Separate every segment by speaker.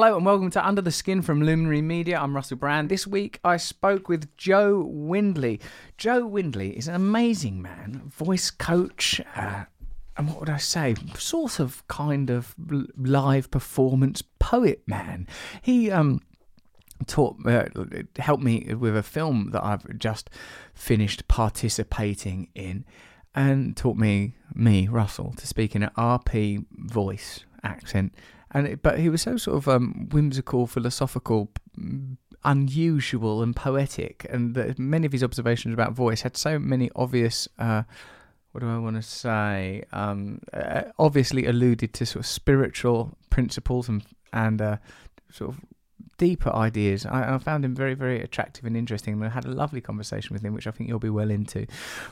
Speaker 1: Hello and welcome to Under the Skin from Luminary Media. I'm Russell Brand. This week I spoke with Joe Windley. Joe Windley is an amazing man, voice coach, uh, and what would I say? Sort of kind of live performance poet man. He um taught uh, helped me with a film that I've just finished participating in and taught me me Russell to speak in an RP voice accent and it, but he was so sort of um, whimsical philosophical unusual and poetic and the, many of his observations about voice had so many obvious uh, what do I want to say? Um, uh, obviously alluded to sort of spiritual principles and and uh, sort of deeper ideas. I, I, found him very, very attractive and interesting. And I had a lovely conversation with him, which I think you'll be well into.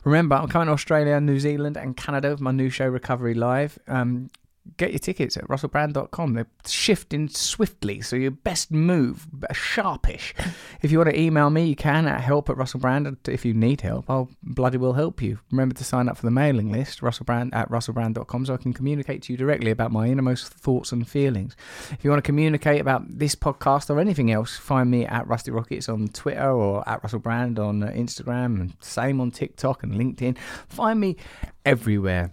Speaker 1: Remember, I'm coming to Australia, New Zealand, and Canada with my new show, Recovery Live. Um, get your tickets at russellbrand.com. They're shifting swiftly, so your best move, sharpish. If you want to email me, you can at help at russellbrand. If you need help, I'll bloody well help you. Remember to sign up for the mailing list, russellbrand at russellbrand.com, so I can communicate to you directly about my innermost thoughts and feelings. If you want to communicate about this podcast or anything else, find me at Rusty Rockets on Twitter or at russellbrand on Instagram, and same on TikTok and LinkedIn. Find me everywhere.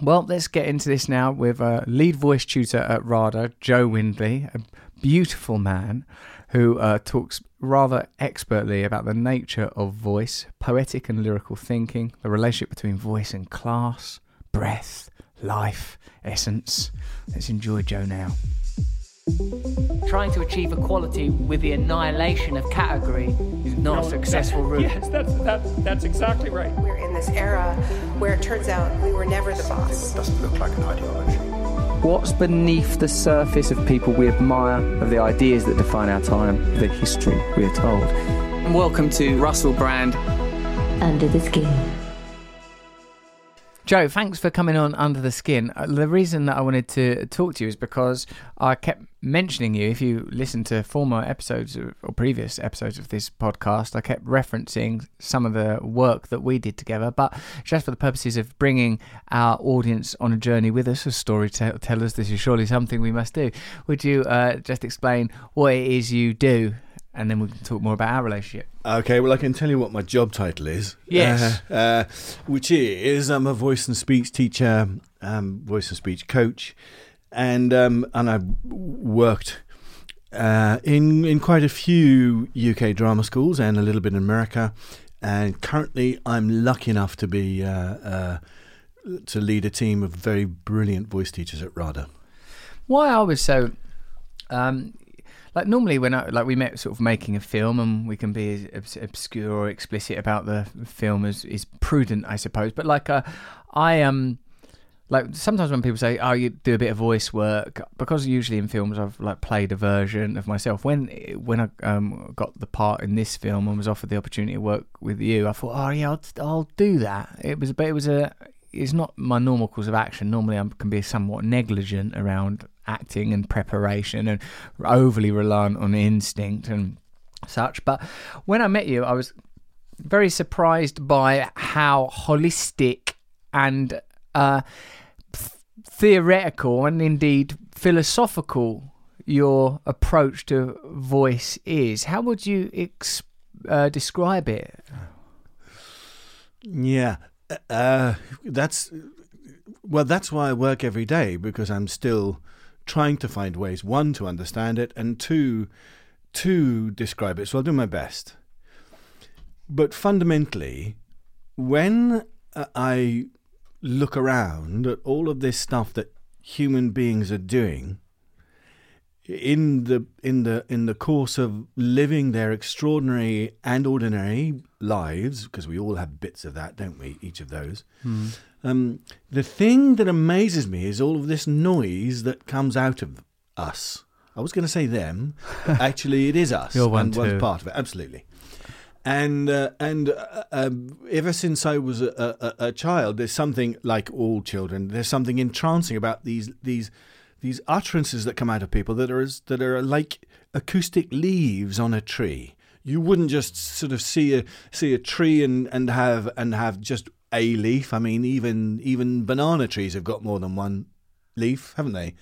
Speaker 1: Well, let's get into this now with a lead voice tutor at RADA, Joe Windley, a beautiful man who uh, talks rather expertly about the nature of voice, poetic and lyrical thinking, the relationship between voice and class, breath, life, essence. Let's enjoy Joe now.
Speaker 2: Trying to achieve equality with the annihilation of category is not no, a successful
Speaker 3: that,
Speaker 2: route.
Speaker 3: Yes, that's, that, that's exactly right.
Speaker 4: We're in this era where it turns out we were never the boss.
Speaker 5: It doesn't look like an ideology.
Speaker 1: What's beneath the surface of people we admire, of the ideas that define our time, the history we are told? And welcome to Russell Brand
Speaker 6: Under the Skin.
Speaker 1: Joe, thanks for coming on Under the Skin. Uh, the reason that I wanted to talk to you is because I kept mentioning you. If you listen to former episodes or previous episodes of this podcast, I kept referencing some of the work that we did together. But just for the purposes of bringing our audience on a journey with us as storytellers, this is surely something we must do. Would you uh, just explain what it is you do and then we can talk more about our relationship.
Speaker 5: Okay, well, I can tell you what my job title is.
Speaker 1: Yes.
Speaker 5: Uh, uh, which is I'm a voice and speech teacher, um, voice and speech coach, and um, and I've worked uh, in in quite a few UK drama schools and a little bit in America, and currently I'm lucky enough to be uh, uh, to lead a team of very brilliant voice teachers at RADA.
Speaker 1: Why I was so um, like normally when I, like we met sort of making a film and we can be as obscure or explicit about the film as is prudent I suppose. But like uh, I um like sometimes when people say oh you do a bit of voice work because usually in films I've like played a version of myself. When when I um, got the part in this film and was offered the opportunity to work with you I thought oh yeah I'll, I'll do that. It was but it was a it's not my normal course of action. Normally I can be somewhat negligent around acting and preparation and overly reliant on instinct and such. But when I met you, I was very surprised by how holistic and uh, theoretical and indeed philosophical your approach to voice is. How would you ex- uh, describe it?
Speaker 5: Yeah, uh, that's well. That's why I work every day because I'm still trying to find ways one to understand it and two to describe it. So I'll do my best. But fundamentally, when uh, I look around at all of this stuff that human beings are doing in the in the in the course of living their extraordinary and ordinary lives because we all have bits of that don't we each of those mm. Um, the thing that amazes me is all of this noise that comes out of us. I was going to say them, but actually it is us.
Speaker 1: You're one
Speaker 5: and
Speaker 1: too.
Speaker 5: one's part of it, absolutely. And uh, and uh, uh, ever since I was a, a, a, child, there's something like all children. There's something entrancing about these these these utterances that come out of people that are that are like acoustic leaves on a tree. You wouldn't just sort of see a see a tree and, and have and have just a leaf. I mean, even even banana trees have got more than one leaf, haven't they?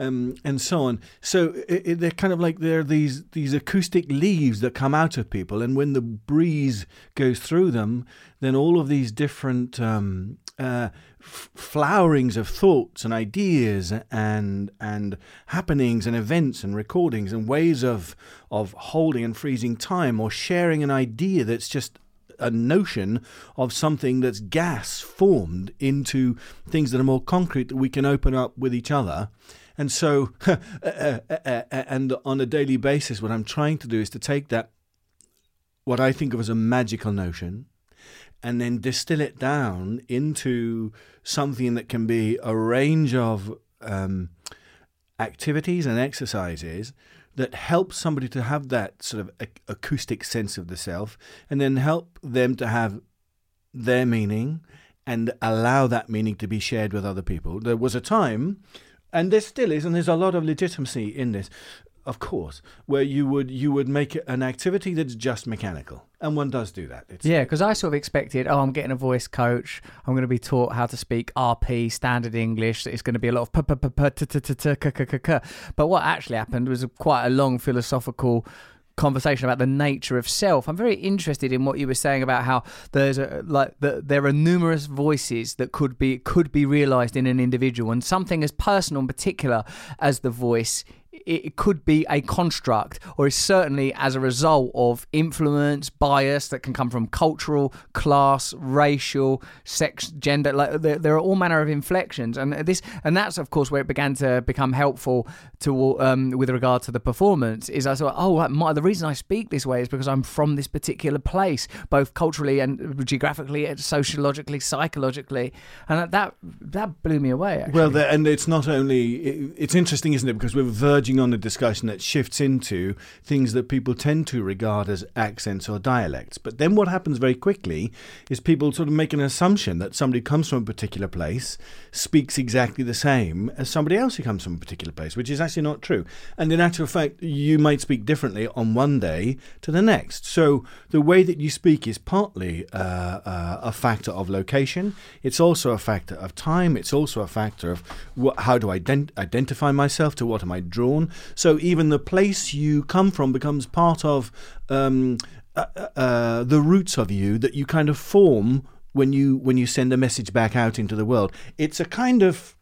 Speaker 5: um, and so on. So it, it, they're kind of like they're these these acoustic leaves that come out of people, and when the breeze goes through them, then all of these different um, uh, f- flowerings of thoughts and ideas and and happenings and events and recordings and ways of of holding and freezing time or sharing an idea that's just a notion of something that's gas formed into things that are more concrete that we can open up with each other. And so, uh, uh, uh, and on a daily basis, what I'm trying to do is to take that, what I think of as a magical notion, and then distill it down into something that can be a range of um, activities and exercises that help somebody to have that sort of ac- acoustic sense of the self and then help them to have their meaning and allow that meaning to be shared with other people. There was a time, and there still is, and there's a lot of legitimacy in this, of course, where you would you would make an activity that's just mechanical, and one does do that. It's,
Speaker 1: Yeah, because I sort of expected, oh, I'm getting a voice coach. I'm going to be taught how to speak RP, standard English. It's going to be a lot of. But what actually happened was quite a long philosophical conversation about the nature of self. I'm very interested in what you were saying about how there's a, like the, there are numerous voices that could be could be realized in an individual, and something as personal and particular as the voice it could be a construct or is certainly as a result of influence bias that can come from cultural class racial sex gender like there, there are all manner of inflections and this and that's of course where it began to become helpful to um, with regard to the performance is i thought oh my, the reason i speak this way is because i'm from this particular place both culturally and geographically and sociologically psychologically and that that blew me away actually.
Speaker 5: Well, and it's not only it, it's interesting, isn't it? Because we're verging on a discussion that shifts into things that people tend to regard as accents or dialects. But then what happens very quickly is people sort of make an assumption that somebody comes from a particular place speaks exactly the same as somebody else who comes from a particular place, which is actually not true. And in actual fact, you might speak differently on one day to the next. So the way that you speak is partly uh, uh, a factor of location. It's also a factor of time. It's also a factor of wh- how do I ident- identify myself to what am I drawn. So even the place you come from becomes part of um, uh, uh, the roots of you that you kind of form when you when you send a message back out into the world. It's a kind of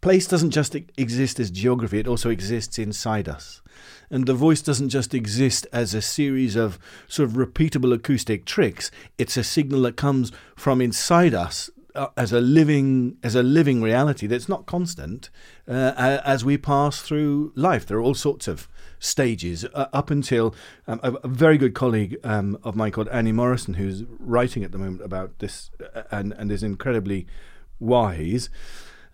Speaker 5: place doesn't just exist as geography; it also exists inside us. And the voice doesn't just exist as a series of sort of repeatable acoustic tricks. It's a signal that comes from inside us uh, as a living as a living reality that's not constant uh, as we pass through life. There are all sorts of stages uh, up until um, a, a very good colleague um, of mine called Annie Morrison, who's writing at the moment about this uh, and and is incredibly wise,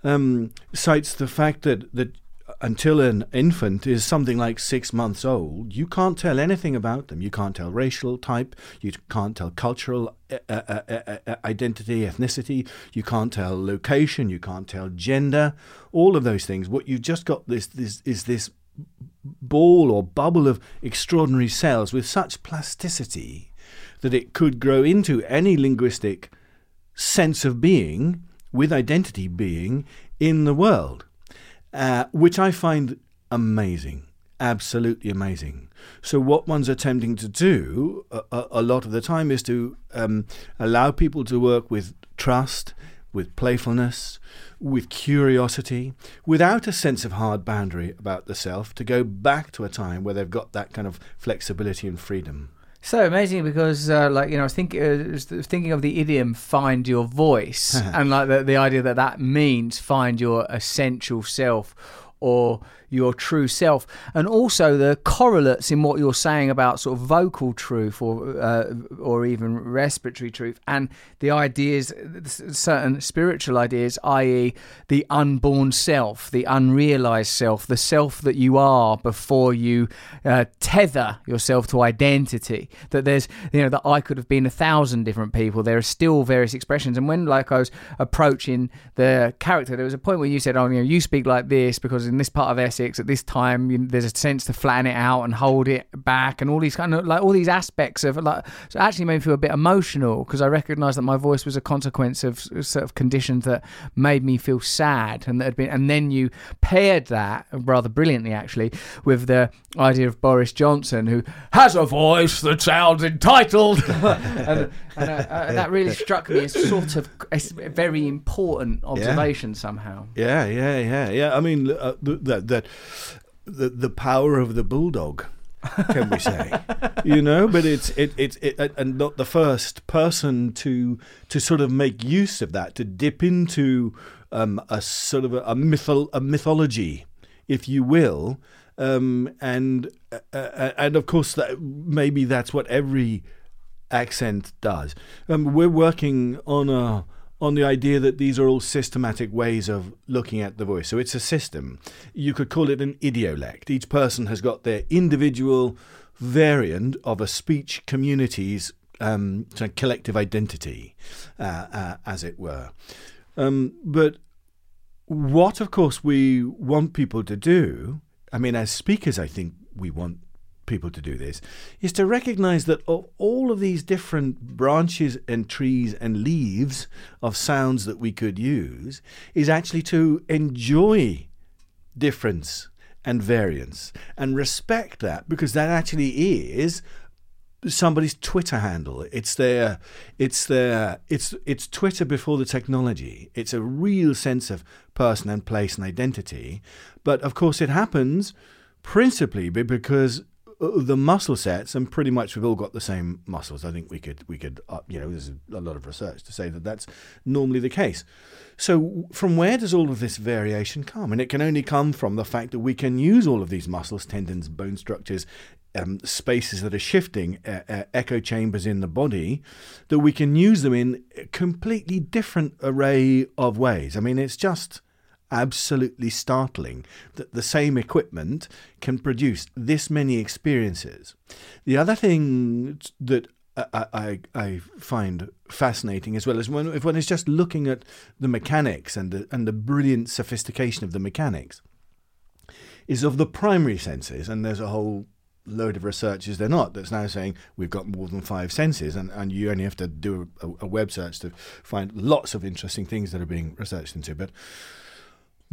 Speaker 5: um, cites the fact that that until an infant is something like six months old, you can't tell anything about them. You can't tell racial type, you can't tell cultural uh, uh, uh, uh, identity, ethnicity, you can't tell location, you can't tell gender, all of those things. What you've just got this, this is this ball or bubble of extraordinary cells with such plasticity that it could grow into any linguistic sense of being with identity being in the world, uh, which I find amazing, absolutely amazing. So, what one's attempting to do a, a, lot of the time is to um, allow people to work with trust, with playfulness, with curiosity, without a sense of hard boundary about the self, to go back to a time where they've got that kind of flexibility and freedom.
Speaker 1: So amazing because, uh, like you know, I was thinking, uh, was thinking of the idiom "find your voice" and like the, the idea that that means find your essential self or your true self, and also the correlates in what you're saying about sort of vocal truth or uh, or even respiratory truth, and the ideas, certain spiritual ideas, i.e., the unborn self, the unrealized self, the self that you are before you uh, tether yourself to identity. That there's, you know, that I could have been a thousand different people. There are still various expressions, and when like I was approaching the character, there was a point where you said, "Oh, you know, you speak like this because in this part of Essex at this time. You, there's a sense to flatten it out and hold it back, and all these kind of like all these aspects of like. So it actually made me feel a bit emotional because I recognised that my voice was a consequence of sort of conditions that made me feel sad, and that had been. And then you paired that rather brilliantly, actually, with the idea of Boris Johnson, who has a voice that sounds entitled, and, and uh, uh, that really struck me as sort of a very important observation somehow.
Speaker 5: Yeah, yeah, yeah, yeah. I mean, uh, th- that the the power of the bulldog, can we say? you know, but it's it it's it, and not the first person to to sort of make use of that to dip into um, a sort of a, a a mythology, if you will. Um, and uh, uh, and of course, that maybe that's what every accent does. Um, we're working on a on the idea that these are all systematic ways of looking at the voice. So it's a system. You could call it an idiolect. Each person has got their individual variant of a speech community's um, sort of collective identity, uh, uh, as it were. Um, but what, of course, we want people to do, I mean, as speakers, I think we want people to do this, is to recognize that of all of these different branches and trees and leaves of sounds that we could use, is actually to enjoy difference and variance and respect that because that actually is somebody's Twitter handle. It's their, it's their, it's it's Twitter before the technology. It's a real sense of person and place and identity. But of course, it happens principally be- because the muscle sets, and pretty much we've all got the same muscles. I think we could we could uh, you know there's a lot of research to say that that's normally the case. So from where does all of this variation come? And it can only come from the fact that we can use all of these muscles, tendons, bone structures, um, spaces that are shifting, uh, uh, echo chambers in the body, that we can use them in a completely different array of ways. I mean, it's just absolutely startling that the same equipment can produce this many experiences. The other thing that I, I, I find fascinating as well is when if one is just looking at the mechanics and the and the brilliant sophistication of the mechanics is of the primary senses, and there's a whole load of research is there not that's now saying we've got more than five senses and, and you only have to do a, a web search to find lots of interesting things that are being researched into but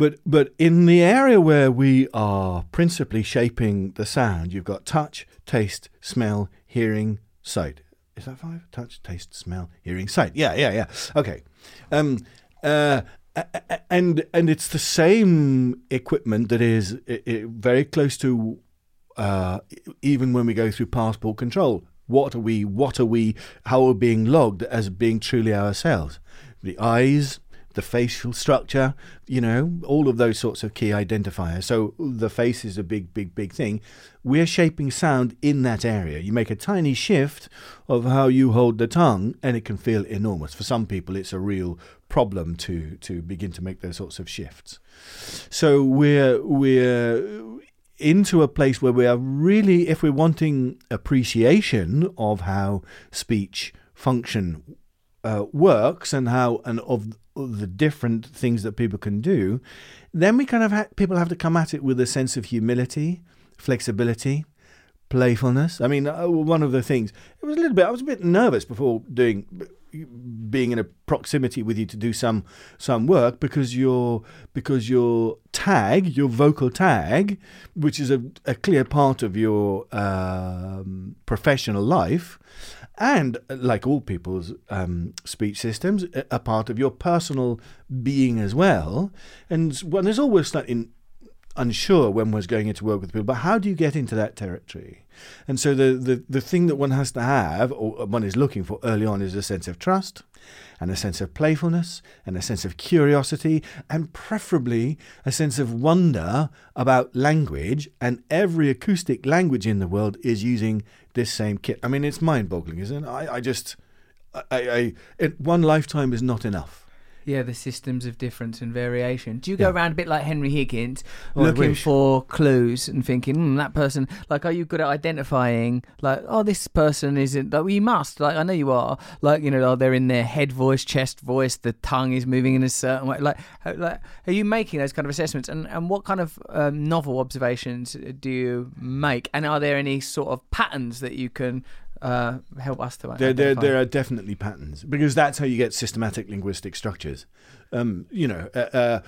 Speaker 5: but but in the area where we are principally shaping the sound you've got touch taste smell hearing sight is that five touch taste smell hearing sight yeah yeah yeah okay um uh and and it's the same equipment that is i- i- very close to uh, even when we go through passport control. What are we? What are we? How are we being logged as being truly ourselves? The eyes, the facial structure, you know, all of those sorts of key identifiers. So the face is a big, big, big thing. We're shaping sound in that area. You make a tiny shift of how you hold the tongue, and it can feel enormous. For some people, it's a real problem to to begin to make those sorts of shifts. So we're we're into a place where we are really, if we're wanting appreciation of how speech function uh, works and how and of the different things that people can do, then we kind of people have to come at it with a sense of humility, flexibility, playfulness. I mean, uh, one of the things it was a little bit. I was a bit nervous before doing being in a proximity with you to do some some work because your because your tag, your vocal tag, which is a, a clear part of your um, professional life, and uh, like all people's um, speech systems, a, a part of your personal being as well. And when there's always slightly unsure when one's going into work with people, but how do you get into that territory? And so the, the, the thing that one has to have, or uh, one is looking for early on, is a sense of trust and a sense of playfulness and a sense of curiosity and preferably a sense of wonder about language. And every acoustic language in the world is using this same kit. I mean, it's mind boggling, isn't it? I, I just, I, I it, one lifetime is not enough.
Speaker 1: Yeah, the systems of difference and variation. Do you go
Speaker 5: Yeah.
Speaker 1: around a bit like Henry Higgins, looking for clues and thinking, hmm, that person, like, are you good at identifying, like, oh, this person isn't, like, well, you must, like, I know you are, like, you know, oh, they're in their head voice, chest voice, the tongue is moving in a certain way. Like, how, like are you making those kind of assessments? And, and what kind of um, novel observations do you make? And are there any sort of patterns that you can uh, help us to
Speaker 5: There, there, there are definitely patterns because that's how you get systematic linguistic structures. Um, you know, uh, uh,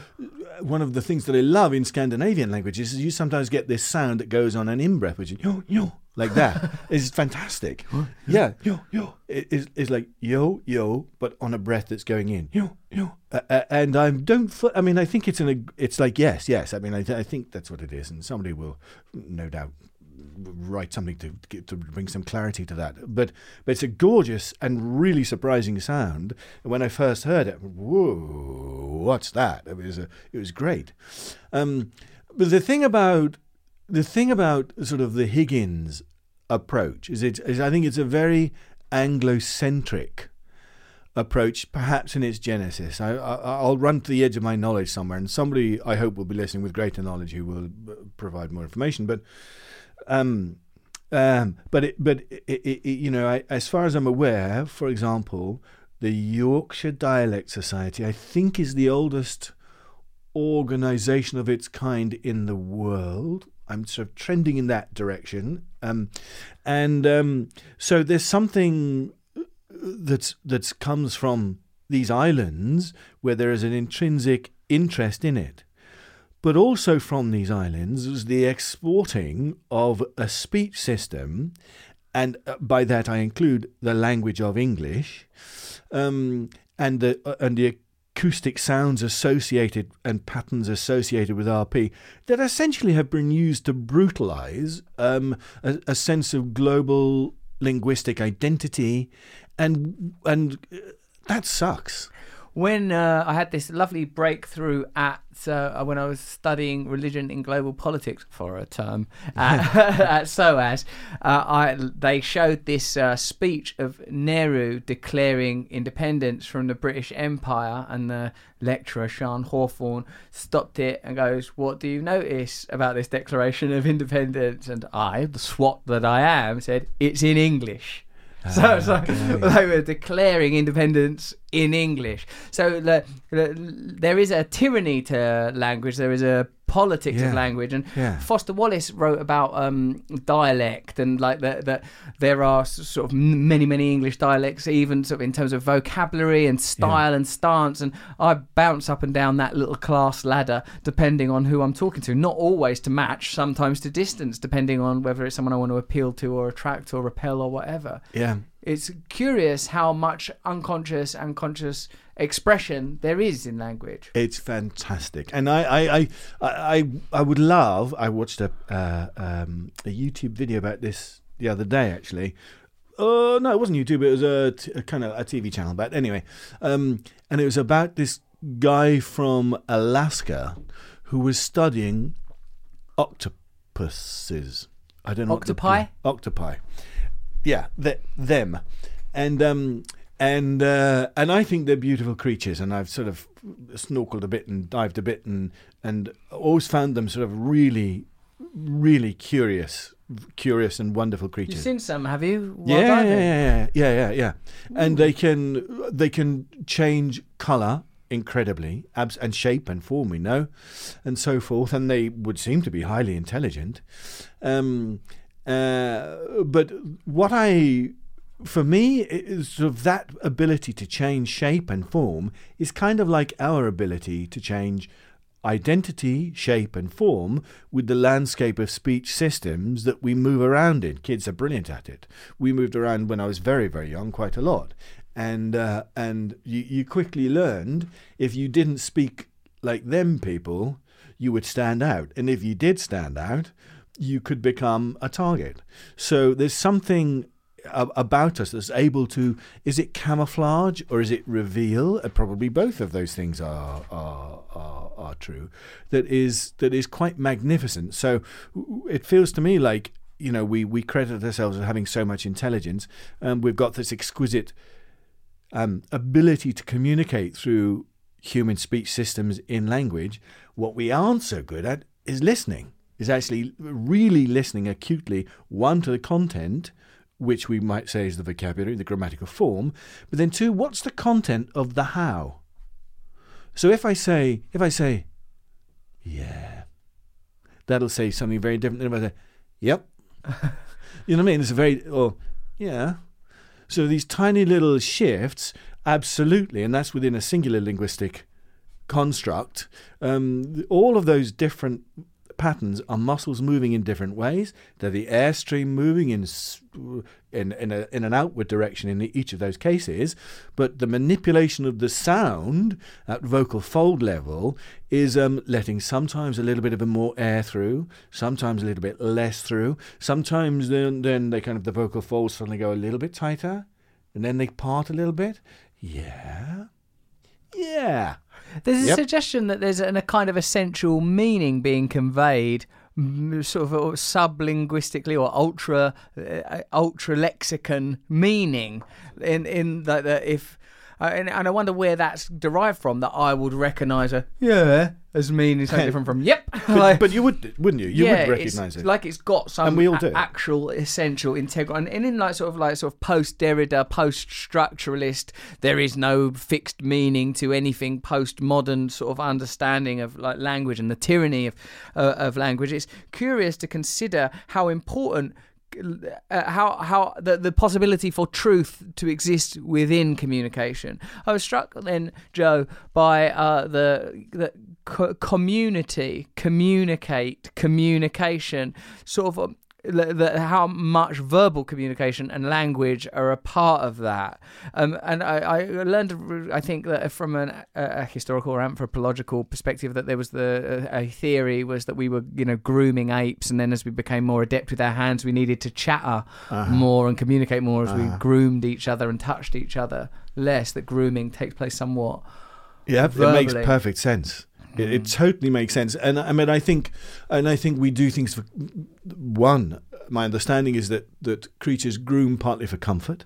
Speaker 5: one of the things that I love in Scandinavian languages is you sometimes get this sound that goes on an in breath, which is yo yo like that. it's fantastic. yeah, yo yo. It, it's, it's like yo yo, but on a breath that's going in. Yo yo. Uh, uh, and I don't. I mean, I think it's an. It's like yes, yes. I mean, I, th- I think that's what it is, and somebody will, no doubt, write something to get, to bring some clarity to that. But but it's a gorgeous and really surprising sound. And when I first heard it, whoa, what's that? It was a, it was great. Um, but the thing about the thing about sort of the Higgins approach is it is I think it's a very Anglo-centric approach, perhaps in its genesis. I, I, I'll run to the edge of my knowledge somewhere, and somebody I hope will be listening with greater knowledge who will uh, provide more information. But um, um, but it, but it, it, you know, I, as far as I'm aware, for example, the Yorkshire Dialect Society, I think, is the oldest organisation of its kind in the world. I'm sort of trending in that direction, um, and um, so there's something that's that's comes from these islands where there is an intrinsic interest in it but also from these islands was the exporting of a speech system, and uh, by that I include the language of English, um, and the uh, and the acoustic sounds associated and patterns associated with RP that essentially have been used to brutalize um, a, a sense of global linguistic identity, and and uh, that sucks.
Speaker 1: When uh, I had this lovely breakthrough at uh, when I was studying religion in global politics for a term at, at SOAS, uh, I they showed this uh, speech of Nehru declaring independence from the British Empire, and the lecturer Sean Hawthorne stopped it and goes, "What do you notice about this declaration of independence?" And I, the swot that I am, said, "It's in English." So, so they were declaring independence in English. So the, the, there is a tyranny to language. There is a politics of language. And
Speaker 5: Yeah.
Speaker 1: Foster Wallace wrote about um, dialect and like that. That there are sort of many, many English dialects, even sort of in terms of vocabulary and style and stance. And I bounce up and down that little class ladder depending on who I'm talking to. Not always to match, sometimes to distance, depending on whether it's someone I want to appeal to or attract or repel or whatever
Speaker 5: Yeah.
Speaker 1: it's curious how much unconscious and conscious expression there is in language.
Speaker 5: It's fantastic, and I, I, I, I, I would love. I watched a uh, um, a YouTube video about this the other day, actually. Oh no, it wasn't YouTube. It was a, t- a kind of a TV channel. But anyway, um, and it was about this guy from Alaska who was studying octopuses. I don't know
Speaker 1: Octopi?
Speaker 5: octopi. Yeah, th- them, and um, and uh, and I think they're beautiful creatures, and I've sort of snorkeled a bit and dived a bit, and and always found them sort of really, really curious, curious and wonderful creatures.
Speaker 1: You've seen some, have you?
Speaker 5: Yeah, yeah,
Speaker 1: diving?
Speaker 5: yeah, yeah, yeah, yeah, yeah. And they can they can change color incredibly, abs- and shape and form. We know, and so forth. And they would seem to be highly intelligent. Um, uh, but what I for me, sort of that ability to change shape and form is kind of like our ability to change identity, shape, and form with the landscape of speech systems that we move around in. Kids are brilliant at it. We moved around when I was very, very young, quite a lot, and uh, and you, you quickly learned if you didn't speak like them people, you would stand out, and if you did stand out, you could become a target. So there's something about us that's able to is it camouflage or is it reveal Uh, probably both of those things are are, are are true that is that is quite magnificent so it feels to me like you know we we credit ourselves as having so much intelligence and we've got this exquisite um, ability to communicate through human speech systems in language, what we aren't so good at is listening. Is actually really listening acutely, one to the content, which we might say is the vocabulary, the grammatical form, but then two, what's the content of the how? So if I say, if I say, yeah, that'll say something very different than if I say, yep. you know what I mean? It's a very, oh, yeah. So these tiny little shifts, absolutely, and that's within a singular linguistic construct. Um, all of those different patterns are muscles moving in different ways. They're the airstream moving in in in, a, in an outward direction in each of those cases. But the manipulation of the sound at vocal fold level is um, letting sometimes a little bit of a more air through, sometimes a little bit less through. Sometimes then then they kind of the vocal folds suddenly go a little bit tighter, and then they part a little bit. Yeah, yeah.
Speaker 1: There's a
Speaker 5: Yep.
Speaker 1: suggestion that there's an, a kind of essential meaning being conveyed, sort of uh, sub-linguistically or ultra uh, ultra lexicon meaning in in that that if. Uh, and, and I wonder where that's derived from. That I would recognise a yeah as meaning something different from yep.
Speaker 5: But, but you would, wouldn't you? You
Speaker 1: yeah,
Speaker 5: would recognise it.
Speaker 1: Like it's got some
Speaker 5: And we all
Speaker 1: a-
Speaker 5: do.
Speaker 1: actual essential integral and, and in like sort of like sort of post Derrida, post structuralist, there is no fixed meaning to anything post modern sort of understanding of like language and the tyranny of uh, of language. It's curious to consider how important uh, how how the the possibility for truth to exist within communication. I was struck then, Joe, by uh, the the co- community, communicate, communication, sort of. How much verbal communication and language are a part of that, um, and I, I learned, I think that from an, a, historical or anthropological perspective, that there was the a, a theory was that we were, you know, grooming apes, and then as we became more adept with our hands, we needed to chatter more and communicate more as we groomed each other and touched each other less. That grooming takes place somewhat.
Speaker 5: Yeah, it makes perfect sense. It, it totally makes sense, and I mean, I think, and I think we do things for one. My understanding is that that creatures groom partly for comfort,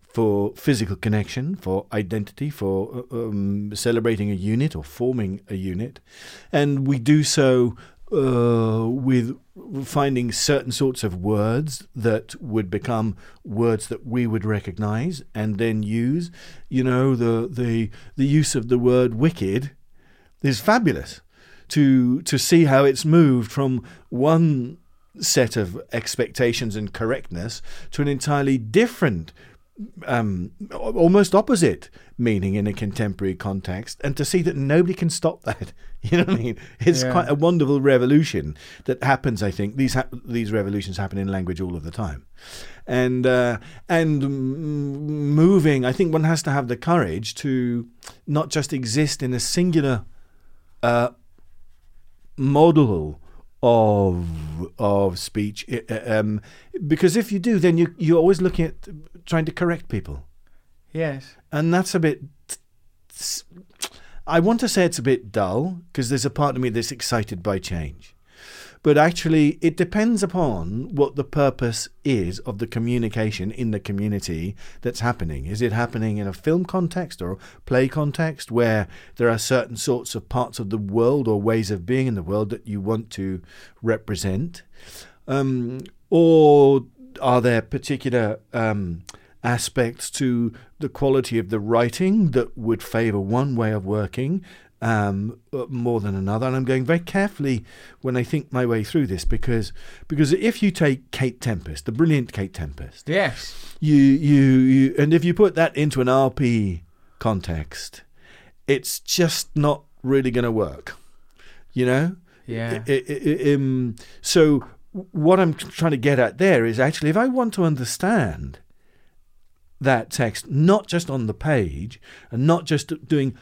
Speaker 5: for physical connection, for identity, for uh, um, celebrating a unit or forming a unit, and we do so uh, with finding certain sorts of words that would become words that we would recognize and then use. You know, the the the use of the word wicked is fabulous to to see how it's moved from one set of expectations and correctness to an entirely different um, almost opposite meaning in a contemporary context, and to see that nobody can stop that. You know what I mean? It's
Speaker 1: Yeah.
Speaker 5: quite a wonderful revolution that happens. I think these hap these revolutions happen in language all of the time, and uh, and moving. I think one has to have the courage to not just exist in a singular uh, model of of speech um, because if you do then you you're always looking at trying to correct people
Speaker 1: Yes.
Speaker 5: and that's a bit I want to say it's a bit dull because there's a part of me that's excited by change but actually it depends upon what the purpose is of the communication in the community that's happening. Is it happening in a film context or a play context where there are certain sorts of parts of the world or ways of being in the world that you want to represent? Um, or are there particular um, aspects to the quality of the writing that would favour one way of working um, uh, more than another? And I'm going very carefully when I think my way through this because because if you take Kate Tempest, the brilliant Kate Tempest,
Speaker 1: Yes.
Speaker 5: you you, you and if you put that into an RP context, it's just not really going to work. You know.
Speaker 1: Yeah.
Speaker 5: Um, so what I'm trying to get at there is actually if I want to understand that text, not just on the page, and not just doing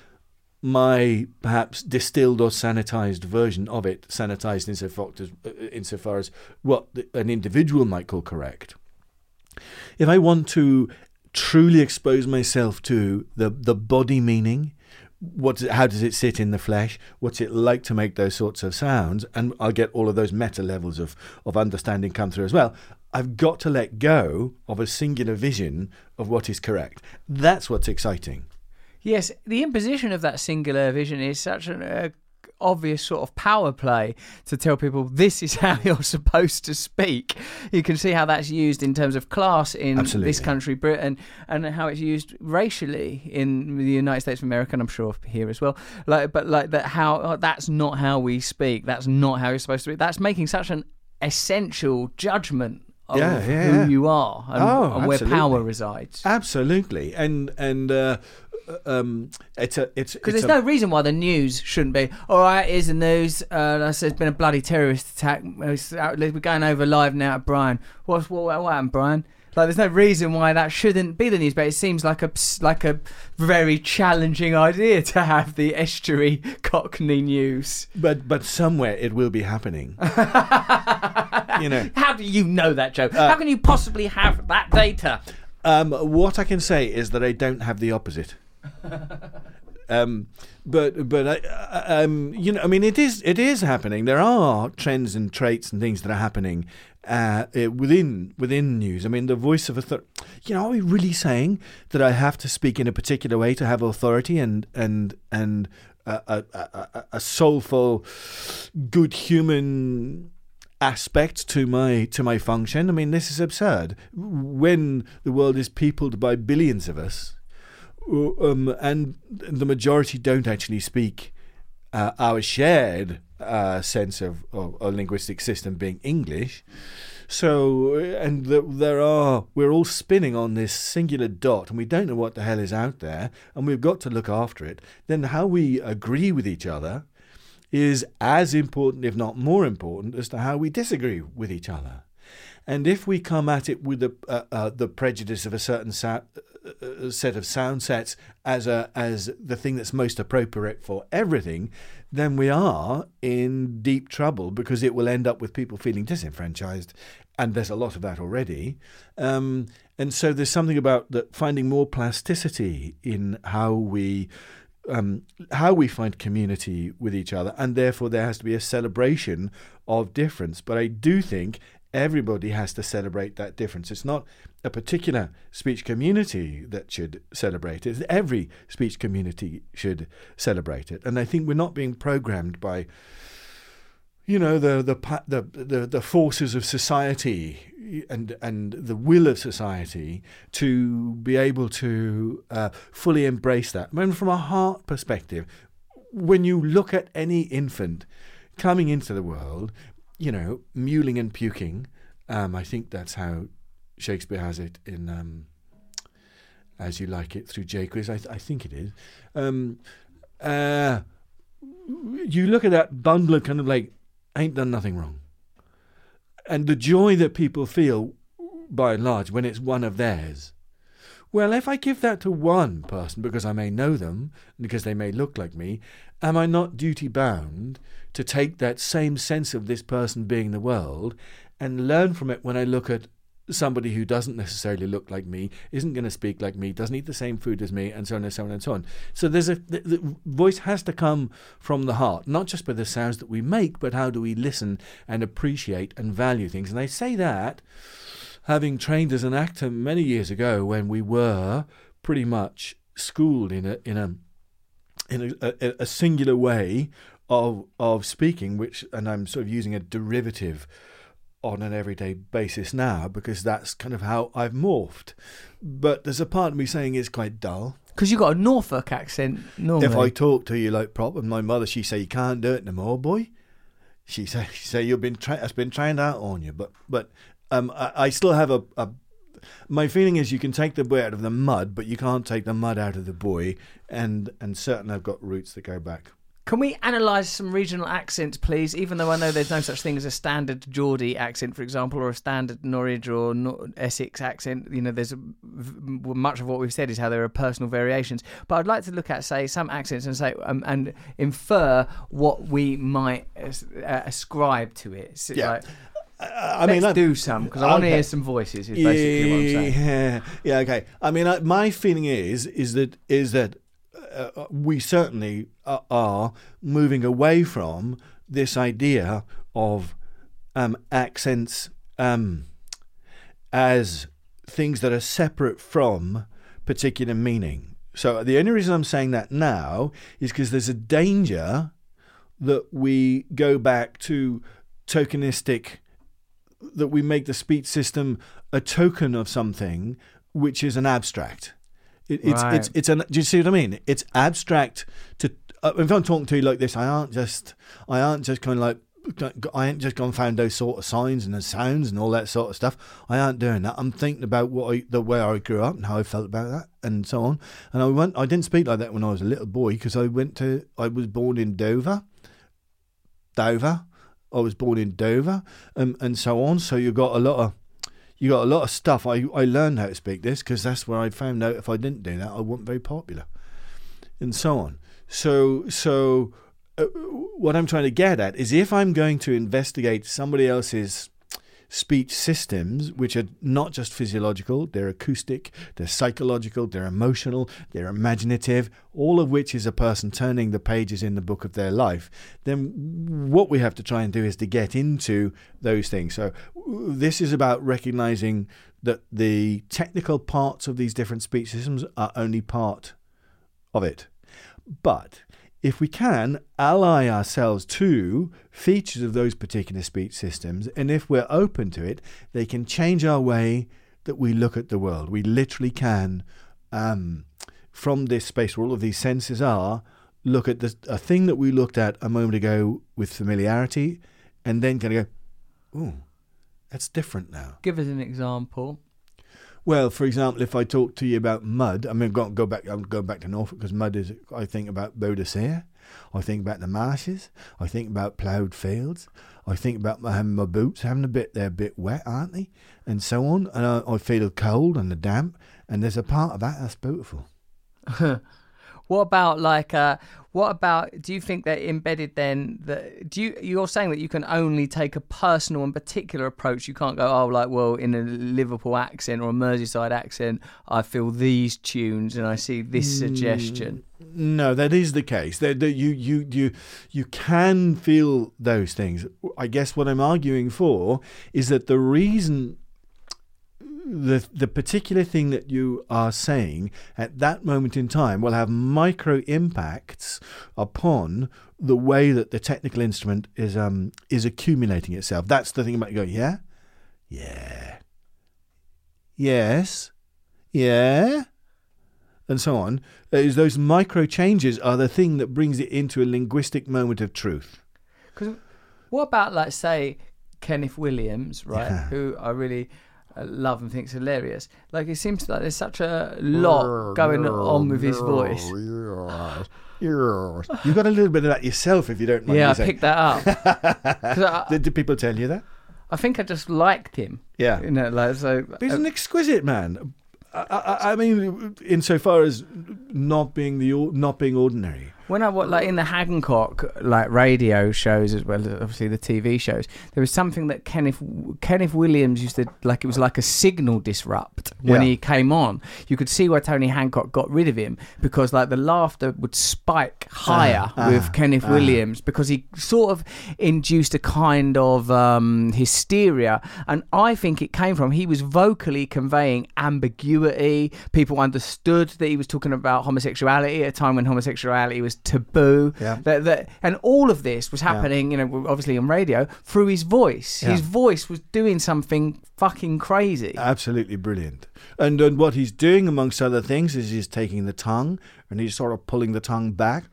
Speaker 5: my perhaps distilled or sanitized version of it, sanitized insofar as, uh, insofar as what an individual might call correct. If I want to truly expose myself to the, the body meaning, what how does it sit in the flesh? What's it like to make those sorts of sounds? And I'll get all of those meta levels of, of understanding come through as well. I've got to let go of a singular vision of what is correct. That's what's exciting.
Speaker 1: Yes, the imposition of that singular vision is such an uh, obvious sort of power play to tell people this is how you're supposed to speak. You can see how that's used in terms of class in
Speaker 5: Absolutely.
Speaker 1: this country, Britain, and how it's used racially in the United States of America, and I'm sure here as well. Like, but like that, how oh, that's not how we speak. That's not how you're supposed to be. That's making such an essential judgment. Of
Speaker 5: Yeah, yeah,
Speaker 1: who
Speaker 5: yeah.
Speaker 1: you are and,
Speaker 5: Oh,
Speaker 1: and where power resides.
Speaker 5: Absolutely, and and uh, um, it's a it's
Speaker 1: Because there's
Speaker 5: a,
Speaker 1: no reason why the news shouldn't be. All right, here's the news. Uh, there's there's been a bloody terrorist attack. We're going over live now at Brian. What's what, what happened, Brian? Like, there's no reason why that shouldn't be the news, but it seems like a like a very challenging idea to have the estuary Cockney news.
Speaker 5: but but somewhere it will be happening. you know,
Speaker 1: How do you know that, Joe? How can you possibly have that data?
Speaker 5: um, what I can say is that I don't have the opposite. Um, but but I, I- um, you know, I mean, it is it is happening. There are trends and traits and things that are happening uh, within within news. I mean, the voice of authority. You know, are we really saying that I have to speak in a particular way to have authority and and and a, a, a- a soulful, good human aspect to my to my function? I mean, this is absurd. When the world is peopled by billions of us um, and the majority don't actually speak uh, our shared uh, sense of, of a linguistic system being English. So, and the, there are, we're all spinning on this singular dot, and we don't know what the hell is out there, and we've got to look after it. Then, how we agree with each other is as important, if not more important, as to how we disagree with each other. And if we come at it with the uh, uh, the prejudice of a certain sa- set of sound sets as a as the thing that's most appropriate for everything, then we are in deep trouble because it will end up with people feeling disenfranchised, and there's a lot of that already. Um, and so there's something about that finding more plasticity in how we um, how we find community with each other, and therefore there has to be a celebration of difference. But I do think everybody has to celebrate that difference. It's not a particular speech community that should celebrate it. Every speech community should celebrate it, and I think we're not being programmed by you know the the the the, the forces of society and and the will of society to be able to uh, fully embrace that. I mean, from a heart perspective, when you look at any infant coming into the world, you know, mewling and puking. Um, I think that's how Shakespeare has it in um, As You Like It through Jaques. I, th- I think it is. Um, uh, you look at that bundle of kind of like ain't done nothing wrong. And the joy that people feel, by and large, when it's one of theirs. Well, if I give that to one person because I may know them, because they may look like me, am I not duty bound to take that same sense of this person being the world and learn from it when I look at somebody who doesn't necessarily look like me, isn't going to speak like me, doesn't eat the same food as me, and so on and so on and so on. So there's a the, the voice has to come from the heart, not just by the sounds that we make, but how do we listen and appreciate and value things. And I say that having trained as an actor many years ago when we were pretty much schooled in a in a in a, a, a singular way of of speaking, which and I'm sort of using a derivative on an everyday basis now because that's kind of how I've morphed. But there's a part of me saying it's quite dull.
Speaker 1: Because you've got a Norfolk accent normally.
Speaker 5: If I talk to you like proper, my mother she say you can't do it no more, boy. She say she say you've been tra- it's been trained out on you, but but um I, I still have a, a my feeling is you can take the boy out of the mud, but you can't take the mud out of the boy, and and certainly I've got roots that go back.
Speaker 1: Can we analyse some regional accents, please? Even though I know there's no such thing as a standard Geordie accent, for example, or a standard Norwich or Nor- Essex accent. You know, there's a, v- much of what we've said is how there are personal variations. But I'd like to look at, say, some accents and say um, and infer what we might as- uh, ascribe to it. So,
Speaker 5: Yeah.
Speaker 1: like,
Speaker 5: I, I
Speaker 1: let's
Speaker 5: mean, I-
Speaker 1: do some because I want to
Speaker 5: Okay.
Speaker 1: hear some voices. Is basically what I'm saying.
Speaker 5: Yeah, yeah, okay. I mean, I, my feeling is is that is that uh, we certainly are, are moving away from this idea of um, accents um, as things that are separate from particular meaning. So the only reason I'm saying that now is because there's a danger that we go back to tokenistic, that we make the speech system a token of something which is an abstract. It, it's
Speaker 1: Right.
Speaker 5: it's it's an. Do you see what I mean? It's abstract to. Uh, if I'm talking to you like this, I aren't just I aren't just kind of like. I ain't just gone found those sort of signs and the sounds and all that sort of stuff. I aren't doing that. I'm thinking about what I, the way I grew up and how I felt about that and so on. And I went. I didn't speak like that when I was a little boy because I went to. I was born in Dover. Dover. I was born in Dover, and and so on. So you got a lot of you got a lot of stuff. I I learned how to speak this because that's where I found out if I didn't do that, I wasn't very popular, and so on. So so uh, what I'm trying to get at is if I'm going to investigate somebody else's speech systems, which are not just physiological, they're acoustic, they're psychological, they're emotional, they're imaginative, all of which is a person turning the pages in the book of their life, then what we have to try and do is to get into those things. So this is about recognizing that the technical parts of these different speech systems are only part of it. But if we can ally ourselves to features of those particular speech systems, and if we're open to it, they can change our way that we look at the world. We literally can, um, from this space where all of these senses are, look at a thing that we looked at a moment ago with familiarity, and then kind of go, "Ooh, that's different now."
Speaker 1: Give us an example.
Speaker 5: Well, for example, if I talk to you about mud, I mean, go, go back. I'm going back to Norfolk because mud is. I think about Boadicea. I think about the marshes. I think about ploughed fields. I think about my, having my boots having a bit. They're a bit wet, aren't they? And so on. And I, I feel cold and the damp. And there's a part of that that's beautiful.
Speaker 1: What about like uh what about do you think that embedded then that do you you're saying that you can only take a personal and particular approach you can't go oh like well in a Liverpool accent or a Merseyside accent I feel these tunes and I see this hmm. suggestion
Speaker 5: No, that is the case. That that you you you you can feel those things. I guess what I'm arguing for is that the reason the the particular thing that you are saying at that moment in time will have micro impacts upon the way that the technical instrument is um is accumulating itself. That's the thing about going, yeah, yeah, yes, yeah and so on, is those micro changes are the thing that brings it into a linguistic moment of truth.
Speaker 1: Because what about, like, say, Kenneth Williams, right?
Speaker 5: Yeah.
Speaker 1: Who I really uh, love and think's hilarious. Like, it seems like there's such a lot going on with his voice.
Speaker 5: You got a little bit of that yourself, if you don't mind.
Speaker 1: Yeah, I
Speaker 5: saying.
Speaker 1: picked that up. I,
Speaker 5: Did, did people tell you that?
Speaker 1: I think I just liked him.
Speaker 5: Yeah.
Speaker 1: You know, like, so.
Speaker 5: But he's uh, an exquisite man. I, I, I mean, insofar as not being the not being ordinary.
Speaker 1: When I wa like in the Hancock like radio shows as well as obviously the TV shows, there was something that Kenneth Kenneth Williams used to like. It was like a signal disrupt when
Speaker 5: Yeah.
Speaker 1: he came on. You could see why Tony Hancock got rid of him because like the laughter would spike higher
Speaker 5: ah,
Speaker 1: with Kenneth
Speaker 5: ah.
Speaker 1: Williams because he sort of induced a kind of um, hysteria, and I think it came from he was vocally conveying ambiguity. People understood that he was talking about homosexuality at a time when homosexuality was taboo.
Speaker 5: Yeah.
Speaker 1: That, that, and all of this was happening, you know, obviously on radio through his voice.
Speaker 5: Yeah.
Speaker 1: His voice was doing something fucking crazy.
Speaker 5: Absolutely brilliant. And, and what he's doing, amongst other things, is he's taking the tongue and he's sort of pulling the tongue back.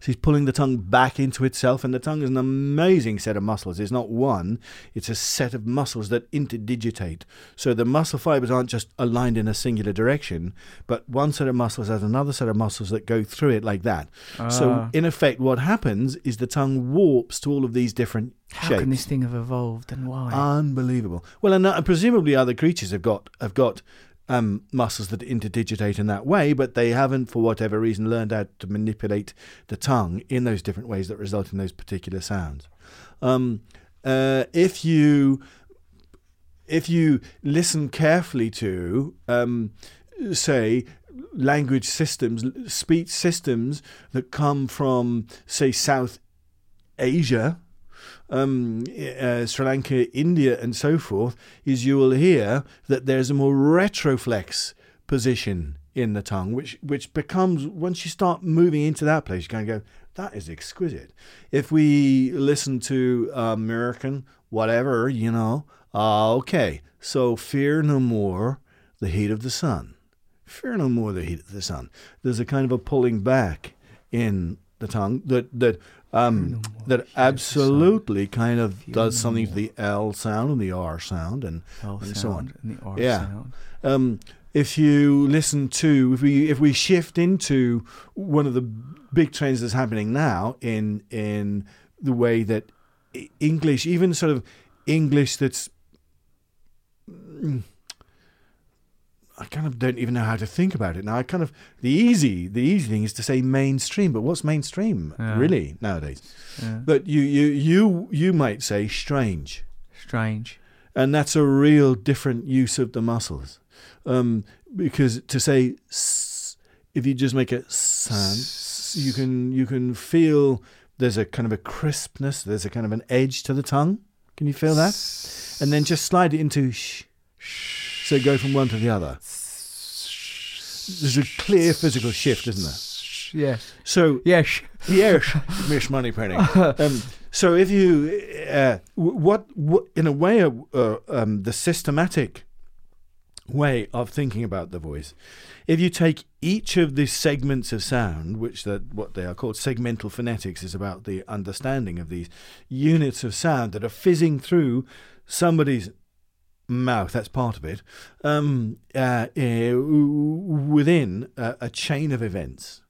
Speaker 5: So he's pulling the tongue back into itself, and the tongue is an amazing set of muscles. It's not one, it's a set of muscles that interdigitate. So the muscle fibers aren't just aligned in a singular direction, but one set of muscles has another set of muscles that go through it like that. So,
Speaker 1: Ah.
Speaker 5: in effect, what happens is the tongue warps to all of these different
Speaker 1: How
Speaker 5: shapes.
Speaker 1: can this thing have evolved and why?
Speaker 5: Unbelievable. Well, and uh, presumably other creatures have got have got um, muscles that interdigitate in that way, but they haven't, for whatever reason, learned how to manipulate the tongue in those different ways that result in those particular sounds. Um, uh, if you if you listen carefully to, um, say, language systems, speech systems that come from, say, South Asia, um, uh, Sri Lanka, India, and so forth, is you will hear that there's a more retroflex position in the tongue, which which becomes once you start moving into that place, you kind of go, that is exquisite. If we listen to American whatever, you know, uh, okay, so fear no more the heat of the sun. Fear no more the heat of the sun. There's a kind of a pulling back in the tongue that that um, that absolutely kind of does something to the L sound and the R sound and,
Speaker 1: L
Speaker 5: and so on.
Speaker 1: and the R
Speaker 5: yeah.
Speaker 1: sound.
Speaker 5: Um, if you listen to if we if we shift into one of the big trends that's happening now in in the way that English, even sort of English that's mm, I kind of don't even know how to think about it now. I kind of the easy the easy thing is to say mainstream, but what's mainstream
Speaker 1: Yeah.
Speaker 5: really nowadays?
Speaker 1: Yeah.
Speaker 5: But you you you you might say strange
Speaker 1: Strange.
Speaker 5: and that's a real different use of the muscles. Um, because to say s, if you just make a sound, s- you can you can feel there's a kind of a crispness, there's a kind of an edge to the tongue. Can you feel that? And then just slide it into sh. So go from one to the other. There's a clear physical shift, isn't there?
Speaker 1: Yes.
Speaker 5: So
Speaker 1: Yes.
Speaker 5: Yes, Miss Moneypenny. um, so if you, uh, what, what, in a way, uh, uh, um, the systematic way of thinking about the voice, if you take each of the segments of sound, which that what they are called segmental phonetics, is about the understanding of these units of sound that are fizzing through somebody's mouth. That's part of it. Um, uh, uh, within a, a chain of events.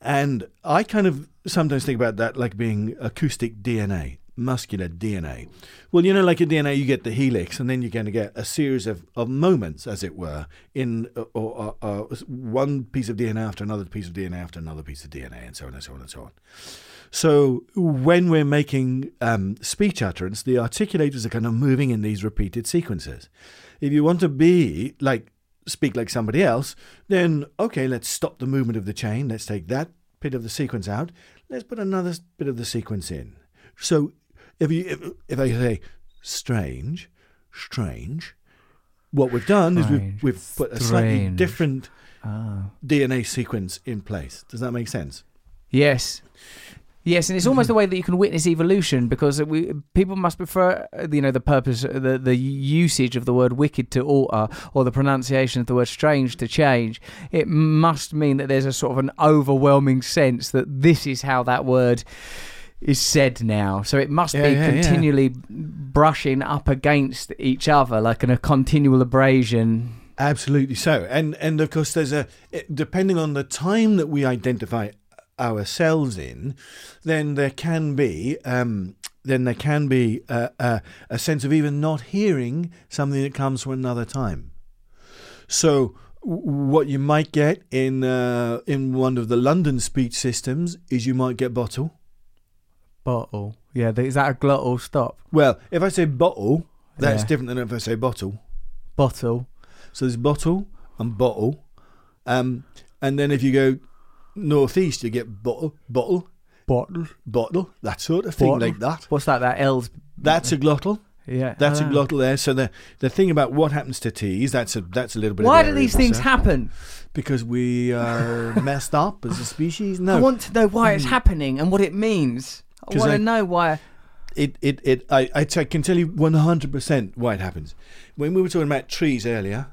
Speaker 5: And I kind of sometimes think about that like being acoustic DNA, muscular DNA. Well, you know, like in DNA, you get the helix, and then you're going to get a series of, of moments, as it were, in uh, or, uh, uh, one piece of DNA after another piece of DNA after another piece of DNA, and so on and so on and so on. So when we're making um, speech utterance, the articulators are kind of moving in these repeated sequences. If you want to be like speak like somebody else, then okay, let's stop the movement of the chain. Let's take that bit of the sequence out. Let's put another bit of the sequence in. So if you if, if I say strange, strange, what we've done is we've we've put a slightly different
Speaker 1: Ah.
Speaker 5: DNA sequence in place. Does that make sense?
Speaker 1: Yes. Yes, and it's almost mm-hmm. the way that you can witness evolution because we people must prefer, you know, the purpose, the the usage of the word wicked to alter or the pronunciation of the word strange to change. It must mean that there's a sort of an overwhelming sense that this is how that word is said now. So it must
Speaker 5: Yeah,
Speaker 1: be
Speaker 5: yeah, yeah.
Speaker 1: continually brushing up against each other like in a continual abrasion.
Speaker 5: Absolutely so, and and of course there's a depending on the time that we identify ourselves in, then there can be um, then there can be a, a, a sense of even not hearing something that comes from another time. So what you might get in uh, in one of the London speech systems is you might get bottle.
Speaker 1: Bottle. Yeah, is that a glottal stop?
Speaker 5: Well, if I say bottle, that's
Speaker 1: Yeah.
Speaker 5: different than if I say bottle.
Speaker 1: Bottle.
Speaker 5: So there's bottle and bottle. Um, and then if you go northeast, you get bottle, bottle,
Speaker 1: Bottle.
Speaker 5: bottle, that sort of thing
Speaker 1: Bottle.
Speaker 5: like that.
Speaker 1: What's that? That L's.
Speaker 5: That's a glottal.
Speaker 1: Yeah.
Speaker 5: That's a
Speaker 1: Ah.
Speaker 5: glottal there. So the the thing about what happens to T's, that's a that's a little bit.
Speaker 1: Why
Speaker 5: of
Speaker 1: do these things
Speaker 5: research.
Speaker 1: happen?
Speaker 5: Because we are messed up as a species. No,
Speaker 1: I want to know why it's happening and what it means. I want
Speaker 5: I-
Speaker 1: to know why.
Speaker 5: it it it I I t- can tell you one hundred percent why it happens. When we were talking about trees earlier,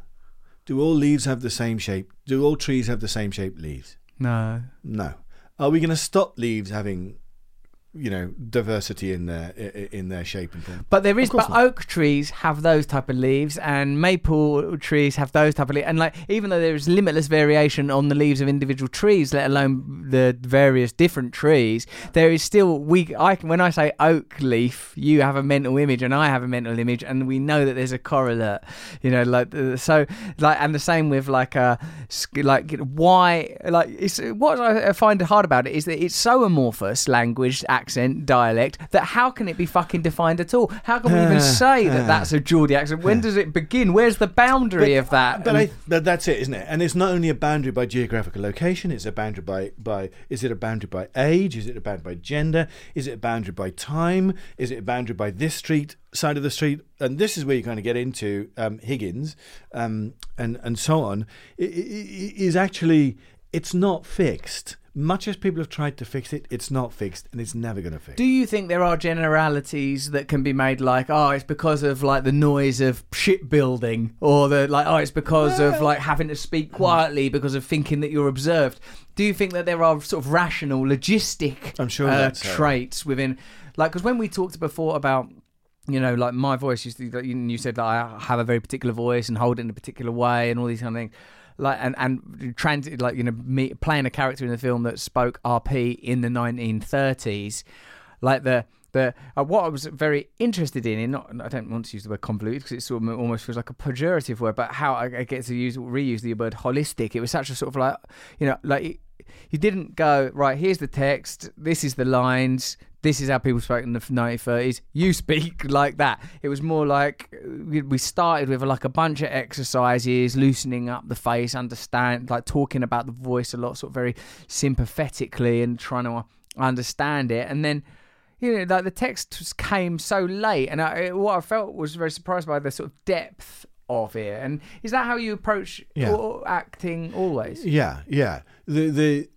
Speaker 5: do all leaves have the same shape? Do all trees have the same shaped leaves?
Speaker 1: No.
Speaker 5: No. Are we going to stop leaves having, you know, diversity in their in their shape and form?
Speaker 1: But there is, but
Speaker 5: not.
Speaker 1: oak trees have those type of leaves, and maple trees have those type of leaves. And like, even though there is limitless variation on the leaves of individual trees, let alone the various different trees, there is still we. I when I say oak leaf, you have a mental image, and I have a mental image, and we know that there's a correlate. You know, like uh, so, like, and the same with like uh, sk- like why like it's what I find hard about it is that it's so amorphous language, accent accent dialect that how can it be fucking defined at all? How can we even say that that's a Geordie accent? When does it begin? Where's the boundary of that?
Speaker 5: But, I, but that's it, isn't it? And it's not only a boundary by geographical location. It's a boundary by by. Is it a boundary by age? Is it a boundary by gender? Is it a boundary by time? Is it a boundary by this street side of the street? And this is where you kind of get into um, Higgins um, and and so on. Is actually it's not fixed. Much as people have tried to fix it, it's not fixed, and it's never going to fix.
Speaker 1: Do you think there are generalities that can be made like, oh, it's because of like the noise of shipbuilding, or the like, oh, it's because of like having to speak quietly because of thinking that you're observed? Do you think that there are sort of rational, logistic
Speaker 5: I'm sure
Speaker 1: uh,
Speaker 5: so.
Speaker 1: traits within, like, because when we talked before about you know, like my voice used to, you you said that I have a very particular voice and hold it in a particular way and all these kind of things. Like and and trans like you know me playing a character in the film that spoke RP in the 1930s, like the the uh, what I was very interested in, in not I don't want to use the word convoluted because it sort of almost feels like a pejorative word, but how I, I get to use reuse the word holistic. It was such a sort of like you know like he didn't go right. Here's the text. This is the lines. This is how people spoke in the 1930s. You speak like that. It was more like uh, we we started with like a bunch of exercises, loosening up the face, understand, like talking about the voice a lot, sort of very sympathetically and trying to uh, understand it, and then you know, like the text came so late, and I, what I felt was very surprised by the sort of depth of it. And is that how you approach
Speaker 5: Yeah.
Speaker 1: acting always?
Speaker 5: Yeah, yeah. The the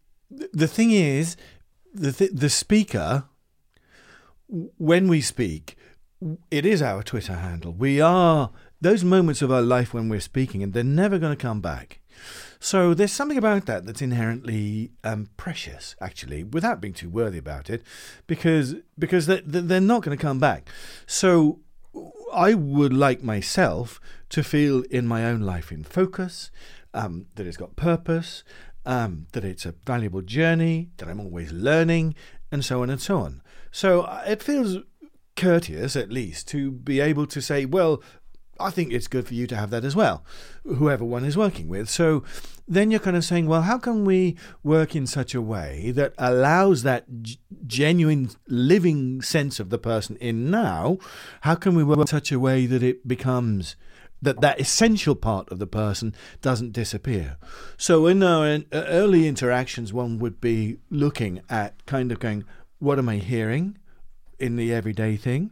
Speaker 5: the thing is, the th- the speaker, when we speak, it is our Twitter handle. We are those moments of our life when we're speaking, and they're never going to come back. So there's something about that that's inherently um, precious, actually, without being too worthy about it, because because they, they- they're not going to come back. So I would like myself to feel in my own life in focus, um, that it's got purpose, um, that it's a valuable journey, that I'm always learning, and so on and so on. So uh, it feels courteous, at least, to be able to say, well, I think it's good for you to have that as well, whoever one is working with. So then you're kind of saying, well, how can we work in such a way that allows that g- genuine living sense of the person in now? How can we work in such a way that it becomes that that essential part of the person doesn't disappear. So in our uh, early interactions, one would be looking at kind of going, what am I hearing in the everyday thing?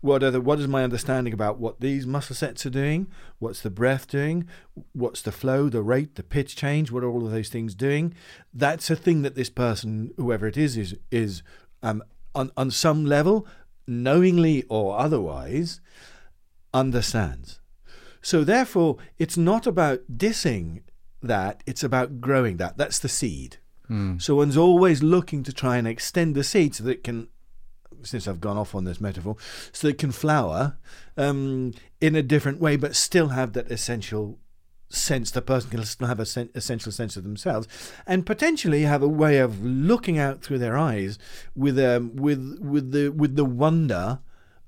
Speaker 5: What are the, what is my understanding about what these muscle sets are doing? What's the breath doing? What's the flow, the rate, the pitch change? What are all of those things doing? That's a thing that this person, whoever it is, is is um, on on some level, knowingly or otherwise, understands. So therefore, it's not about dissing that; it's about growing that. That's the seed. So one's always looking to try and extend the seed so that it can since I've gone off on this metaphor, so it can flower um, in a different way, but still have that essential sense. The person can still have a sen- essential sense of themselves, and potentially have a way of looking out through their eyes with um, with with the with the wonder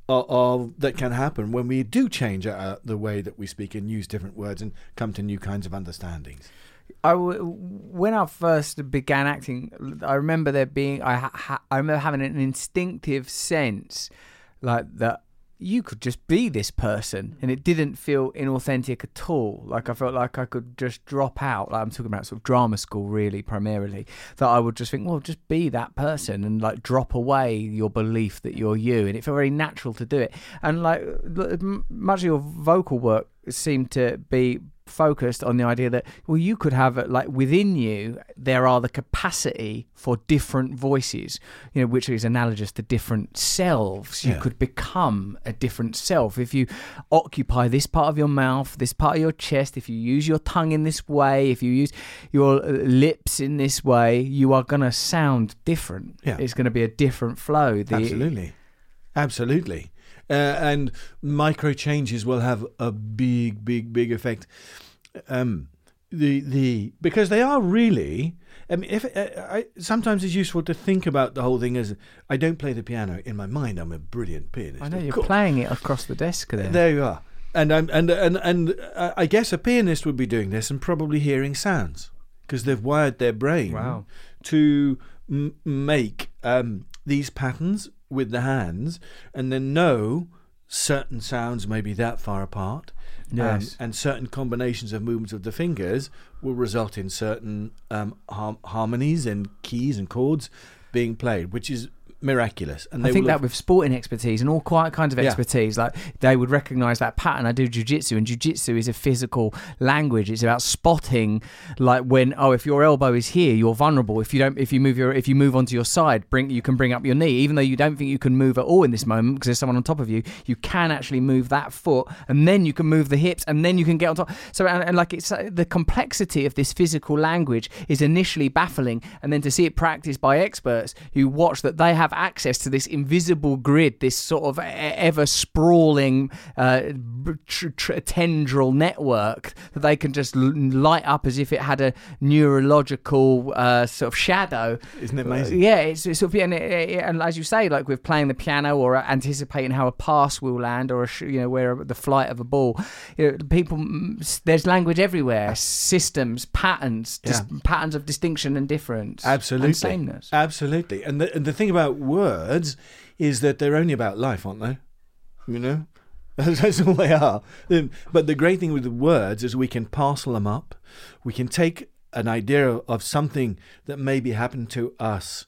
Speaker 5: of, that can happen when we do change uh, the way that we speak and use different words and come to new kinds of understandings.
Speaker 1: I w- when I first began acting, I remember there being I ha- I remember having an instinctive sense like that you could just be this person mm. and it didn't feel inauthentic at all. Like i felt like i could just drop out. Like i'm talking about sort of drama school really primarily that i would just think well just be that person and like drop away your belief that you're you. And it felt very natural to do it. And like much of your vocal work seemed to be focused on the idea that well you could have it like within you there are the capacity for different voices you know which is analogous to different selves you
Speaker 5: Yeah.
Speaker 1: could become a different self if you occupy this part of your mouth this part of your chest if you use your tongue in this way if you use your uh, lips in this way you are going to sound different
Speaker 5: Yeah.
Speaker 1: it's going to be a different flow the,
Speaker 5: Absolutely. Absolutely. Uh, and micro changes will have a big, big, big effect. Um, the the because they are really. I mean, if uh, I, sometimes it's useful to think about the whole thing as I don't play the piano in my mind. I'm a brilliant pianist.
Speaker 1: i know you're
Speaker 5: course.
Speaker 1: playing it across the desk there
Speaker 5: There you are. And I'm and and and uh, I guess a pianist would be doing this and probably hearing sounds because they've wired their brain
Speaker 1: Wow.
Speaker 5: to m- make um, these patterns with the hands and then know certain sounds may be that far apart. um,
Speaker 1: Yes.
Speaker 5: and certain combinations of movements of the fingers will result in certain um, har- harmonies and keys and chords being played, which is miraculous. And
Speaker 1: I think that
Speaker 5: have-
Speaker 1: with sporting expertise and all quite kinds of
Speaker 5: Yeah.
Speaker 1: expertise, like they would recognize that pattern. I do jujitsu, and jujitsu is a physical language. It's about spotting, like when oh, if your elbow is here, you're vulnerable. If you don't, if you move your, if you move onto your side, bring you can bring up your knee, even though you don't think you can move at all in this moment because there's someone on top of you. You can actually move that foot, and then you can move the hips, and then you can get on top. So and, and like it's uh, the complexity of this physical language is initially baffling, and then to see it practiced by experts who watch that they have access to this invisible grid, this sort of ever sprawling uh, tr- tr- tendril network that they can just light up as if it had a neurological uh, sort of shadow.
Speaker 5: Isn't it amazing?
Speaker 1: Yeah, it's, it's sort of, and, it, it- and as you say, like with playing the piano or anticipating how a pass will land or a, sh- you know where the flight of a ball, you know, people mm, there's language everywhere, systems, patterns, dis- patterns of distinction and difference,
Speaker 5: Absolutely.
Speaker 1: and sameness.
Speaker 5: Absolutely. And the, and the thing about words is that they're only about life, aren't they? You know? That's all they are. Um, But the great thing with the words is we can parcel them up. We can take an idea of something that maybe happened to us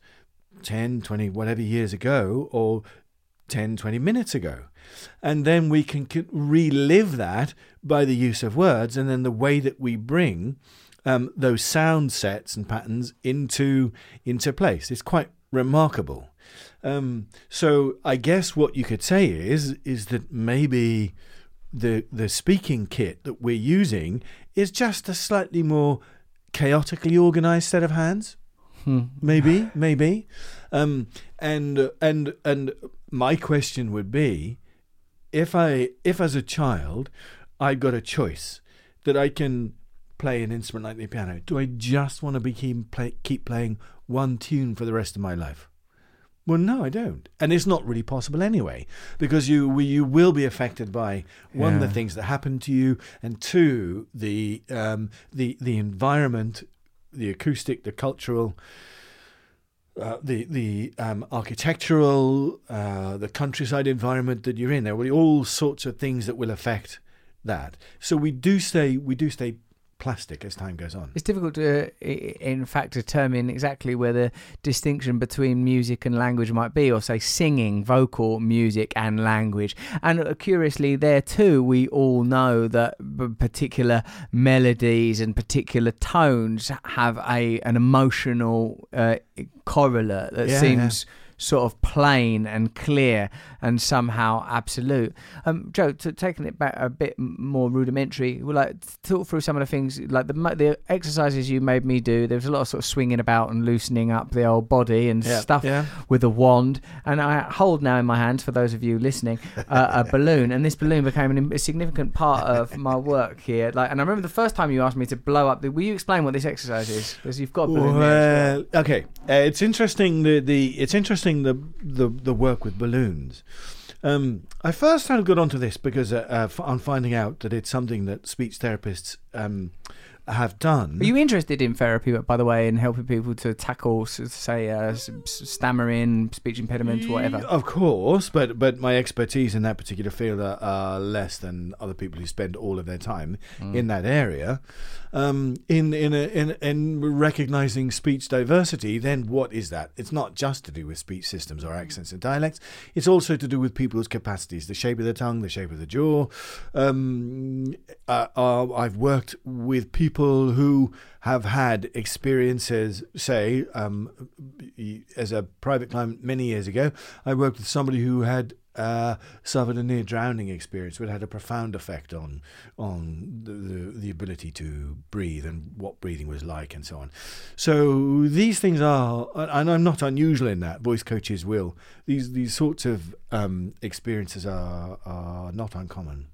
Speaker 5: 10, 20, whatever years ago, or 10, 20 minutes ago. And then we can relive that by the use of words and then the way that we bring um, those sound sets and patterns into into place. It's quite remarkable. Um, so I guess what you could say is is that maybe the the speaking kit that we're using is just a slightly more chaotically organized set of hands. Maybe, maybe. Um, and and and my question would be, if I if as a child I got a choice that I can play an instrument like the piano, do I just want to be keep, play, keep playing one tune for the rest of my life? Well, no, I don't, and it's not really possible anyway, because you you will be affected by one the things that happen to you, and two the um, the the environment, the acoustic, the cultural, uh, the the um, architectural, uh, the countryside environment that you're in. There will be all sorts of things that will affect that. So we do stay we do stay plastic as time goes on.
Speaker 1: It's difficult to, uh, in fact, determine exactly where the distinction between music and language might be, or say singing, vocal, music, and language. And uh, curiously, there too, we all know that particular melodies and particular tones have a an emotional uh, correlate that
Speaker 5: Yeah,
Speaker 1: seems. Sort of plain and clear and somehow absolute. Um, Joe, to, taking it back a bit more rudimentary, we like talk through some of the things like the the exercises you made me do. There was a lot of sort of swinging about and loosening up the old body and
Speaker 5: Yeah,
Speaker 1: stuff
Speaker 5: yeah.
Speaker 1: with a wand. And I hold now in my hands, for those of you listening, uh, a balloon. And this balloon became an, a significant part of my work here. Like, and I remember the first time you asked me to blow up. The, will you explain what this exercise is? Because you've got a balloon.
Speaker 5: Well, okay, uh, it's interesting. The, the it's interesting the the the work with balloons. Um, I first got onto this because uh, uh, on finding out that it's something that speech therapists um, have done.
Speaker 1: Are you interested in therapy, by the way, in helping people to tackle, say, uh, stammering, speech impediments, whatever?
Speaker 5: Of course, but but my expertise in that particular field are, are less than other people who spend all of their time
Speaker 1: Mm.
Speaker 5: in that area. Um, in in, a, in in recognizing speech diversity, then what is that? It's not just to do with speech systems or accents and dialects. It's also to do with people's capacities, the shape of the tongue, the shape of the jaw. Um, uh, uh, I've worked with people who have had experiences, say, um, as a private client many years ago, I worked with somebody who had uh, suffered a near drowning experience, which had a profound effect on on the, the, the ability to breathe and what breathing was like, and so on. So these things are, and I'm not unusual in that. Voice coaches will these these sorts of um, experiences are are not uncommon.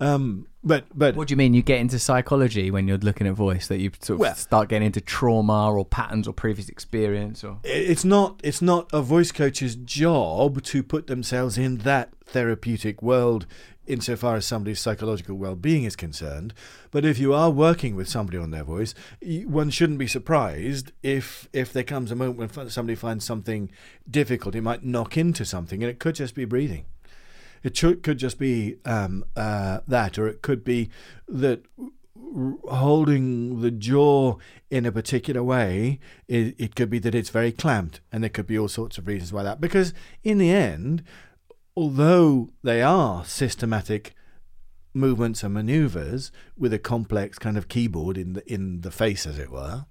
Speaker 5: Um, but but
Speaker 1: What do you mean? You get into psychology when you're looking at voice that you sort of
Speaker 5: Well-
Speaker 1: start getting into trauma or patterns or previous experience or
Speaker 5: it's not it's not a voice coach's job to put themselves in that therapeutic world insofar as somebody's psychological well-being is concerned but if you are working with somebody on their voice one shouldn't be surprised if if there comes a moment when somebody finds something difficult it might knock into something and it could just be breathing it could just be um, uh, that, or it could be that holding the jaw in a particular way, it, it could be that it's very clamped, and there could be all sorts of reasons why that. Because in the end, although they are systematic movements and maneuvers with a complex kind of keyboard in the in the face, as it were.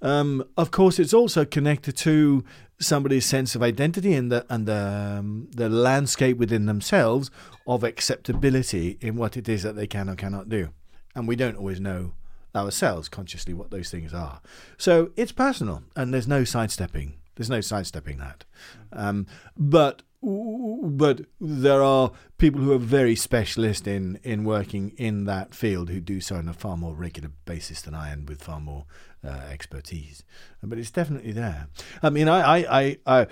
Speaker 5: Um, of course, it's also connected to somebody's sense of identity and the and the um, the landscape within themselves of acceptability in what it is that they can or cannot do, and we don't always know ourselves consciously what those things are. So it's personal, and there's no sidestepping. There's no sidestepping that. Um, but but there are people who are very specialist in, in working in that field who do so on a far more regular basis than I am with far more uh, expertise. But it's definitely there. I mean, I, I, I,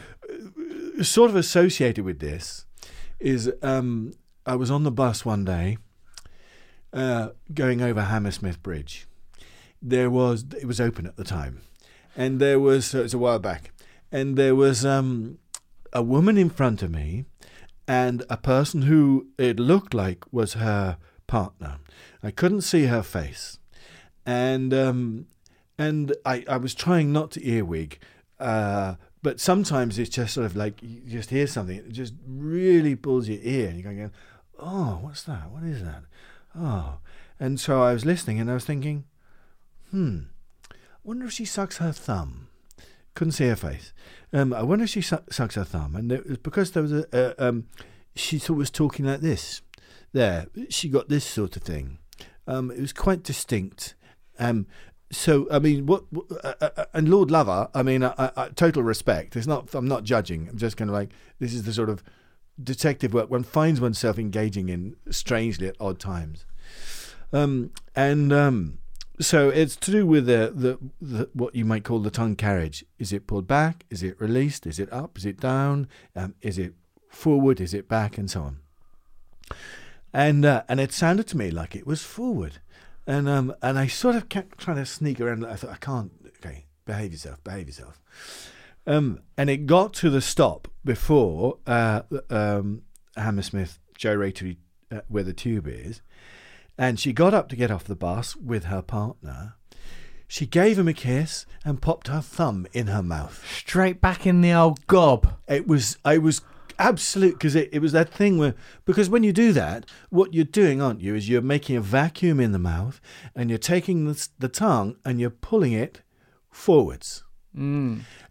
Speaker 5: I sort of associated with this is um, I was on the bus one day uh, going over Hammersmith Bridge. There was it was open at the time, and there was it was a while back, and there was um, a woman in front of me and a person who it looked like was her partner. I couldn't see her face. And um, and I, I was trying not to earwig, uh, but sometimes it's just sort of like you just hear something, it just really pulls your ear, and you're going, oh, what's that? What is that? Oh. And so I was listening and I was thinking, hmm, wonder if she sucks her thumb. Couldn't see her face. Um, I wonder if she su- sucks her thumb. And it was because there was a, uh, um, she sort of was talking like this. There, she got this sort of thing. Um, it was quite distinct. Um, so I mean, what? Uh, uh, and Lord Lover, I mean, I, total respect. It's not. I'm not judging. I'm just kind of like this is the sort of detective work one finds oneself engaging in strangely at odd times. Um, and um, so it's to do with the, the, the what you might call the tongue carriage. Is it pulled back? Is it released? Is it up? Is it down? Um, is it forward? Is it back? And so on. And uh, and it sounded to me like it was forward, and um and I sort of kept trying to sneak around. I thought I can't. Okay, behave yourself. Behave yourself. Um, and it got to the stop before uh, um, Hammersmith gyratory uh, where the tube is, and she got up to get off the bus with her partner. She gave him a kiss and popped her thumb in her mouth.
Speaker 1: straight back in the old gob.
Speaker 5: It was I was absolute because it, it was that thing where because when you do that, what you're doing, aren't you, is you're making a vacuum in the mouth and you're taking the, the tongue and you're pulling it forwards.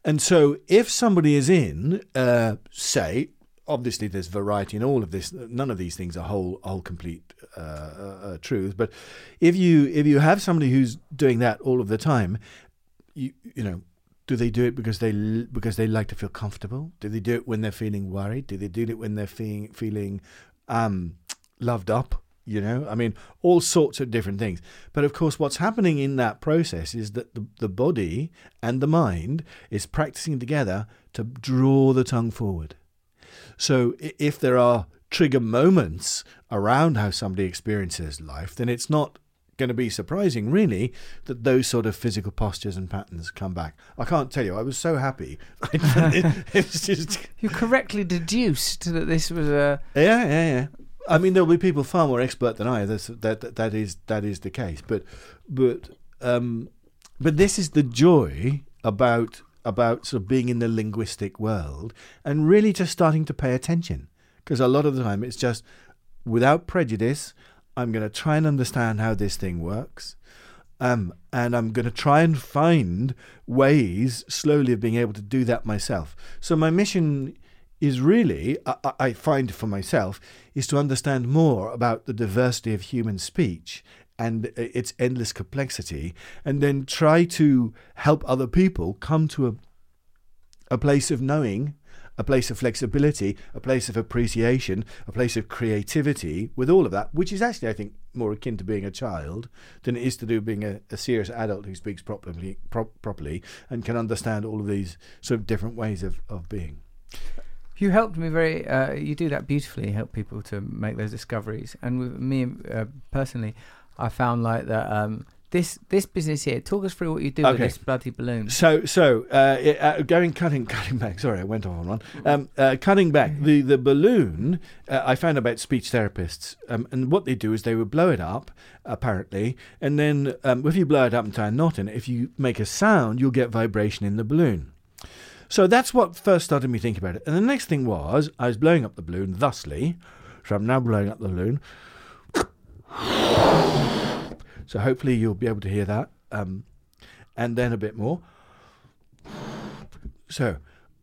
Speaker 5: And so, if somebody is in, uh, say, obviously there's variety in all of this. None of these things are whole, whole, complete uh, uh, uh, truth. But if you if you have somebody who's doing that all of the time, you you know, do they do it because they because they like to feel comfortable? Do they do it when they're feeling worried? Do they do it when they're feeling feeling um, loved up? You know, I mean, all sorts of different things. But of course, what's happening in that process is that the, the body and the mind is practicing together to draw the tongue forward. So if there are trigger moments around how somebody experiences life, then it's not going to be surprising, really, that those sort of physical postures and patterns come back. I can't tell you, I was so happy. it's just,
Speaker 1: You correctly deduced that this was a.
Speaker 5: yeah, yeah, yeah. I mean, there'll be people far more expert than I. That's, that, that that is that is the case. But but um, but this is the joy about about sort of being in the linguistic world and really just starting to pay attention because a lot of the time it's just without prejudice. I'm going to try and understand how this thing works. Um, and I'm going to try and find ways slowly of being able to do that myself. So my mission is really, I, I- find for myself, is to understand more about the diversity of human speech and its endless complexity, and then try to help other people come to a a place of knowing a place of flexibility, a place of appreciation, a place of creativity with all of that, which is actually, I think, more akin to being a child than it is to do being a, a serious adult who speaks properly, pro- properly and can understand all of these sort of different ways of, of being.
Speaker 1: You helped me very. Uh, you do that beautifully. Help people to make those discoveries. And with me uh, personally, I found like that. Um, this this business here. Talk us through what you do with this bloody balloon.
Speaker 5: So, so uh, it- uh, going cutting cutting back. Sorry, I went off on one. Um, uh, cutting back the the balloon. Uh, I found about speech therapists, um, and what they do is they would blow it up, apparently, and then um, if you blow it up and tie a knot in it, if you make a sound, you'll get vibration in the balloon. So that's what first started me thinking about it. And the next thing was I was blowing up the balloon thusly. So I'm now blowing up the balloon. So hopefully you'll be able to hear that. Um, and then a bit more. So,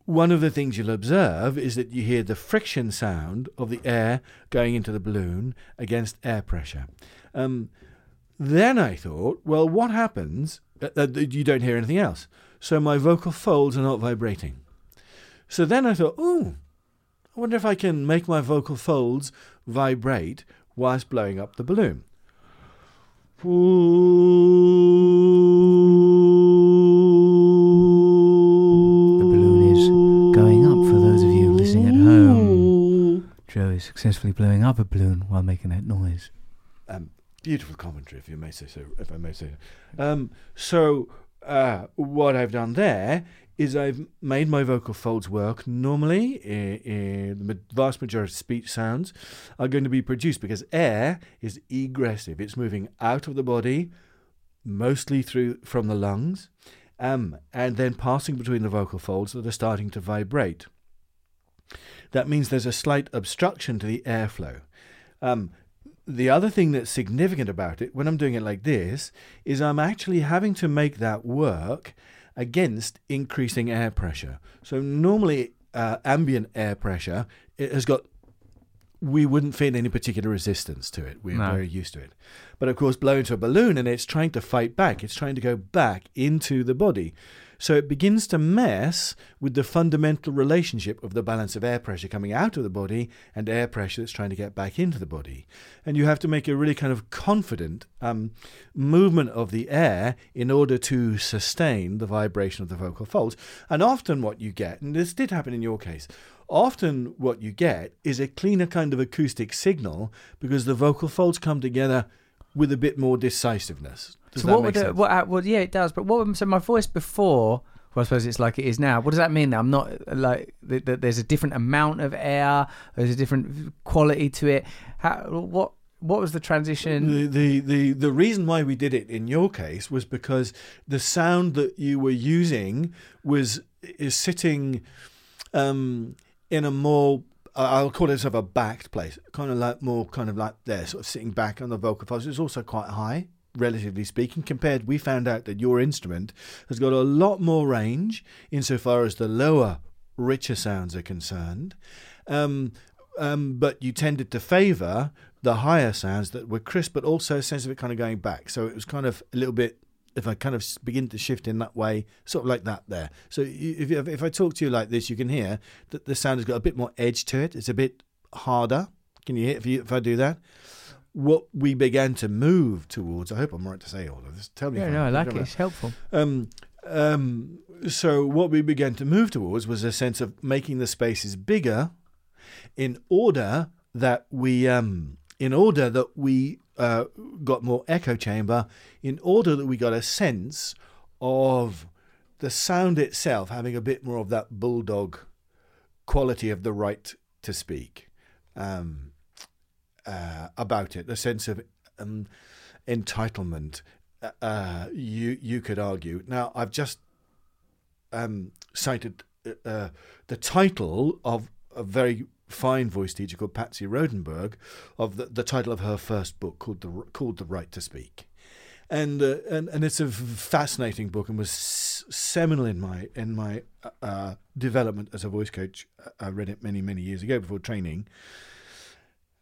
Speaker 5: one of the things you'll observe is that you hear the friction sound of the air going into the balloon against air pressure. Um, then I thought, well, what happens? Uh, uh, you don't hear anything else. So my vocal folds are not vibrating. So then I thought, ooh, I wonder if I can make my vocal folds vibrate whilst blowing up the balloon.
Speaker 1: The balloon is going up for those of you listening at home. Joe is successfully blowing up a balloon while making that noise.
Speaker 5: um, beautiful commentary, if you may say so. If I may say so. Um, so uh, what I've done there is I've made my vocal folds work normally. i- i- the vast majority of speech sounds are going to be produced because air is egressive. It's moving out of the body, mostly through from the lungs, um, and then passing between the vocal folds that are starting to vibrate. That means there's a slight obstruction to the airflow. Um, the other thing that's significant about it, when I'm doing it like this, is I'm actually having to make that work against increasing air pressure. So normally, uh, ambient air pressure it has got. We wouldn't feel any particular resistance to it. We're
Speaker 1: No.
Speaker 5: very used to it. But of course, blow into a balloon and it's trying to fight back. It's trying to go back into the body. So it begins to mess with the fundamental relationship of the balance of air pressure coming out of the body and air pressure that's trying to get back into the body. And you have to make a really kind of confident um, movement of the air in order to sustain the vibration of the vocal folds. And often what you get, and this did happen in your case, often what you get is a cleaner kind of acoustic signal because the vocal folds come together with a bit more decisiveness. Does
Speaker 1: so what would uh, what, uh, well, yeah, it does. But what? would- So my voice before, well, I suppose it's like it is now. What does that mean? That I'm not uh, like that. that there's a different amount of air. There's a different quality to it. How? What? What was the transition?
Speaker 5: The, the the the reason why we did it in your case was because the sound that you were using was is sitting um, in a more I- I'll call it sort of a backed place, kind of like more kind of like there, sort of sitting back on the vocal folds. It's also quite high, relatively speaking. Compared, we found out that your instrument has got a lot more range insofar as the lower, richer sounds are concerned. Um, um, but you tended to favour the higher sounds that were crisp, but also a sense of it kind of going back. So it was kind of a little bit. If I kind of begin to shift in that way, sort of like that there. So if if I talk to you like this, you can hear that the sound has got a bit more edge to it. It's a bit harder. Can you hear if you if I do that? What we began to move towards. I hope I'm right to say all of this. Tell me.
Speaker 1: Yeah, no, I like it.
Speaker 5: know.
Speaker 1: It's helpful.
Speaker 5: Um, um, so what we began to move towards was a sense of making the spaces bigger, in order that we, um, in order that we uh, got more echo chamber, in order that we got a sense of the sound itself having a bit more of that bulldog quality of the right to speak um, uh, about it, the sense of um, entitlement. Uh, you you could argue. Now I've just um, cited uh, uh, the title of a very fine voice teacher called Patsy Rodenburg, of the, the title of her first book called the called the Right to Speak, and uh, and and it's a fascinating book and was seminal in my in my uh, development as a voice coach. I read it many many years ago before training,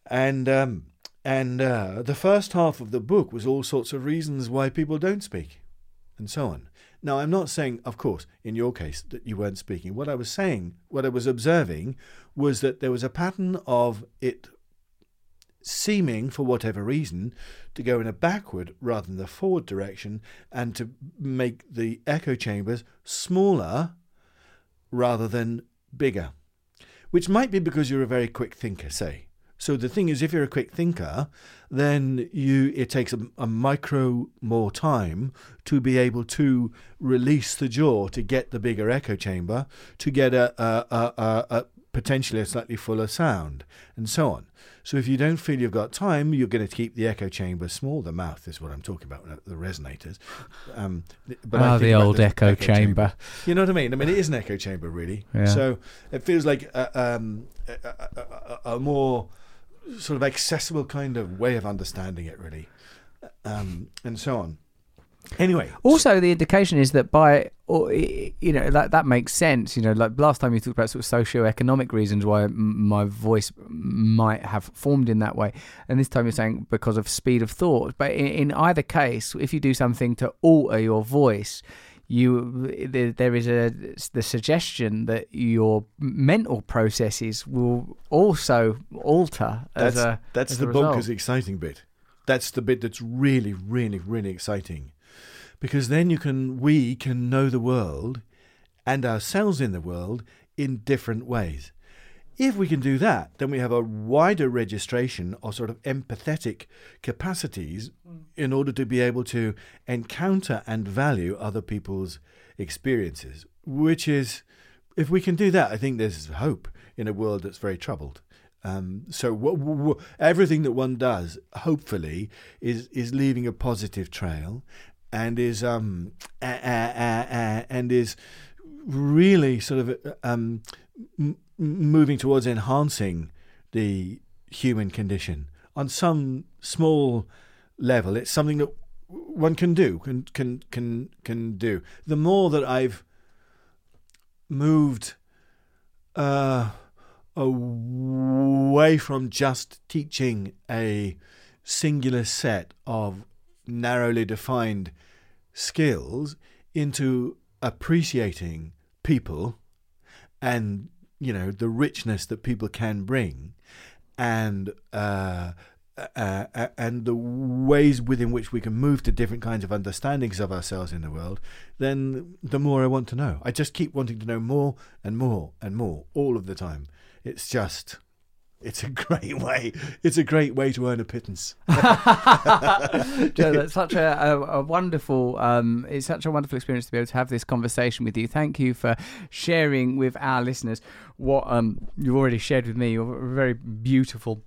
Speaker 5: and um, and uh, the first half of the book was all sorts of reasons why people don't speak, and so on. Now, I'm not saying, of course, in your case, that you weren't speaking. What I was saying, what I was observing, was that there was a pattern of it seeming, for whatever reason, to go in a backward rather than the forward direction and to make the echo chambers smaller rather than bigger. Which might be because you're a very quick thinker, say. So the thing is, if you're a quick thinker, then you it takes a, a micro more time to be able to release the jaw to get the bigger echo chamber, to get a, a, a, potentially a slightly fuller sound, and so on. So if you don't feel you've got time, you're going to keep the echo chamber small. The mouth is what I'm talking about, the resonators. Um, but I
Speaker 1: Ah, the old echo chamber.
Speaker 5: You know what I mean? I mean, it is an echo chamber, really.
Speaker 1: Yeah.
Speaker 5: So it feels like a, um, a, a, a, a more sort of accessible kind of way of understanding it, really, um, and so on. Anyway,
Speaker 1: Also, the indication is that by or you know that that makes sense. You know, like last time you talked about sort of socio-economic reasons why m- my voice might have formed in that way, and this time you're saying because of speed of thought. But in, in either case, if you do something to alter your voice, you there, is a the suggestion that your mental processes will also alter as
Speaker 5: that's
Speaker 1: a
Speaker 5: that's the bonkers exciting bit. That's the bit that's really, really, really exciting, because then you can we can know the world and ourselves in the world in different ways. If we can do that, then we have a wider registration of sort of empathetic capacities in order to be able to encounter and value other people's experiences. Which is, if we can do that, I think there's hope in a world that's very troubled. Um, so wh- wh- everything that one does, hopefully, is is leaving a positive trail, and is um and is really sort of um m- moving towards enhancing the human condition on some small level. It's something that one can do, can can can can do. The more that I've moved uh, away from just teaching a singular set of narrowly defined skills into appreciating people and you know the richness that people can bring and uh, uh, uh, and the ways within which we can move to different kinds of understandings of ourselves in the world, then the more I want to know. I just keep wanting to know more and more and more all of the time. It's just, it's a great way. It's a great way to earn a pittance.
Speaker 1: Joe, that's such a, a, a wonderful um, it's such a wonderful experience to be able to have this conversation with you. Thank you for sharing with our listeners what um, you've already shared with me. You're a very beautiful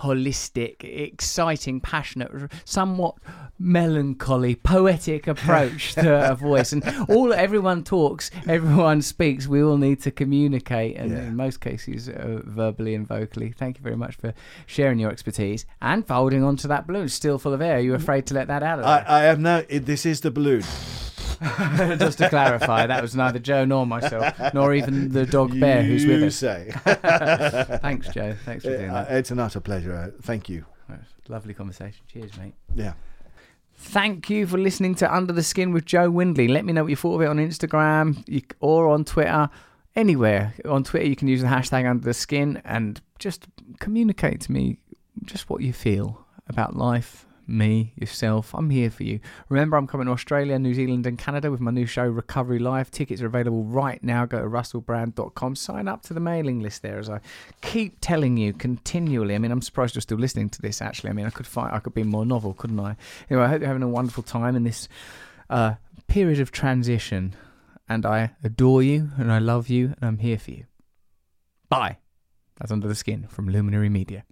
Speaker 1: holistic, exciting, passionate, somewhat melancholy, poetic approach to a voice. And all everyone talks, everyone speaks. We all need to communicate, and
Speaker 5: Yeah.
Speaker 1: in most cases, uh, verbally and vocally. Thank you very much for sharing your expertise and for holding on to that balloon, still full of air. Are you afraid to let that out of
Speaker 5: I? I am now. This is the balloon.
Speaker 1: Just to clarify, that was neither Joe nor myself, nor even the dog Bear who's with
Speaker 5: You
Speaker 1: us.
Speaker 5: say.
Speaker 1: Thanks, Joe. Thanks for doing
Speaker 5: Uh,
Speaker 1: that.
Speaker 5: it's an utter pleasure. Uh, Thank you.
Speaker 1: Lovely conversation. Cheers, mate.
Speaker 5: Yeah.
Speaker 1: Thank you for listening to Under the Skin with Joe Windley. Let me know what you thought of it on Instagram or on Twitter. Anywhere. On Twitter, you can use the hashtag Under the Skin and just communicate to me just what you feel about life, me, yourself. I'm here for you. Remember, I'm coming to Australia, New Zealand, and Canada with my new show, Recovery Live. Tickets are available right now. Go to russellbrand.com. Sign up to the mailing list there, as I keep telling you continually. I mean, I'm surprised you're still listening to this. Actually, I mean, I could find I could be more novel, couldn't I? Anyway, I hope you're having a wonderful time in this uh, period of transition. And I adore you, and I love you, and I'm here for you. Bye. That's Under the Skin from Luminary Media.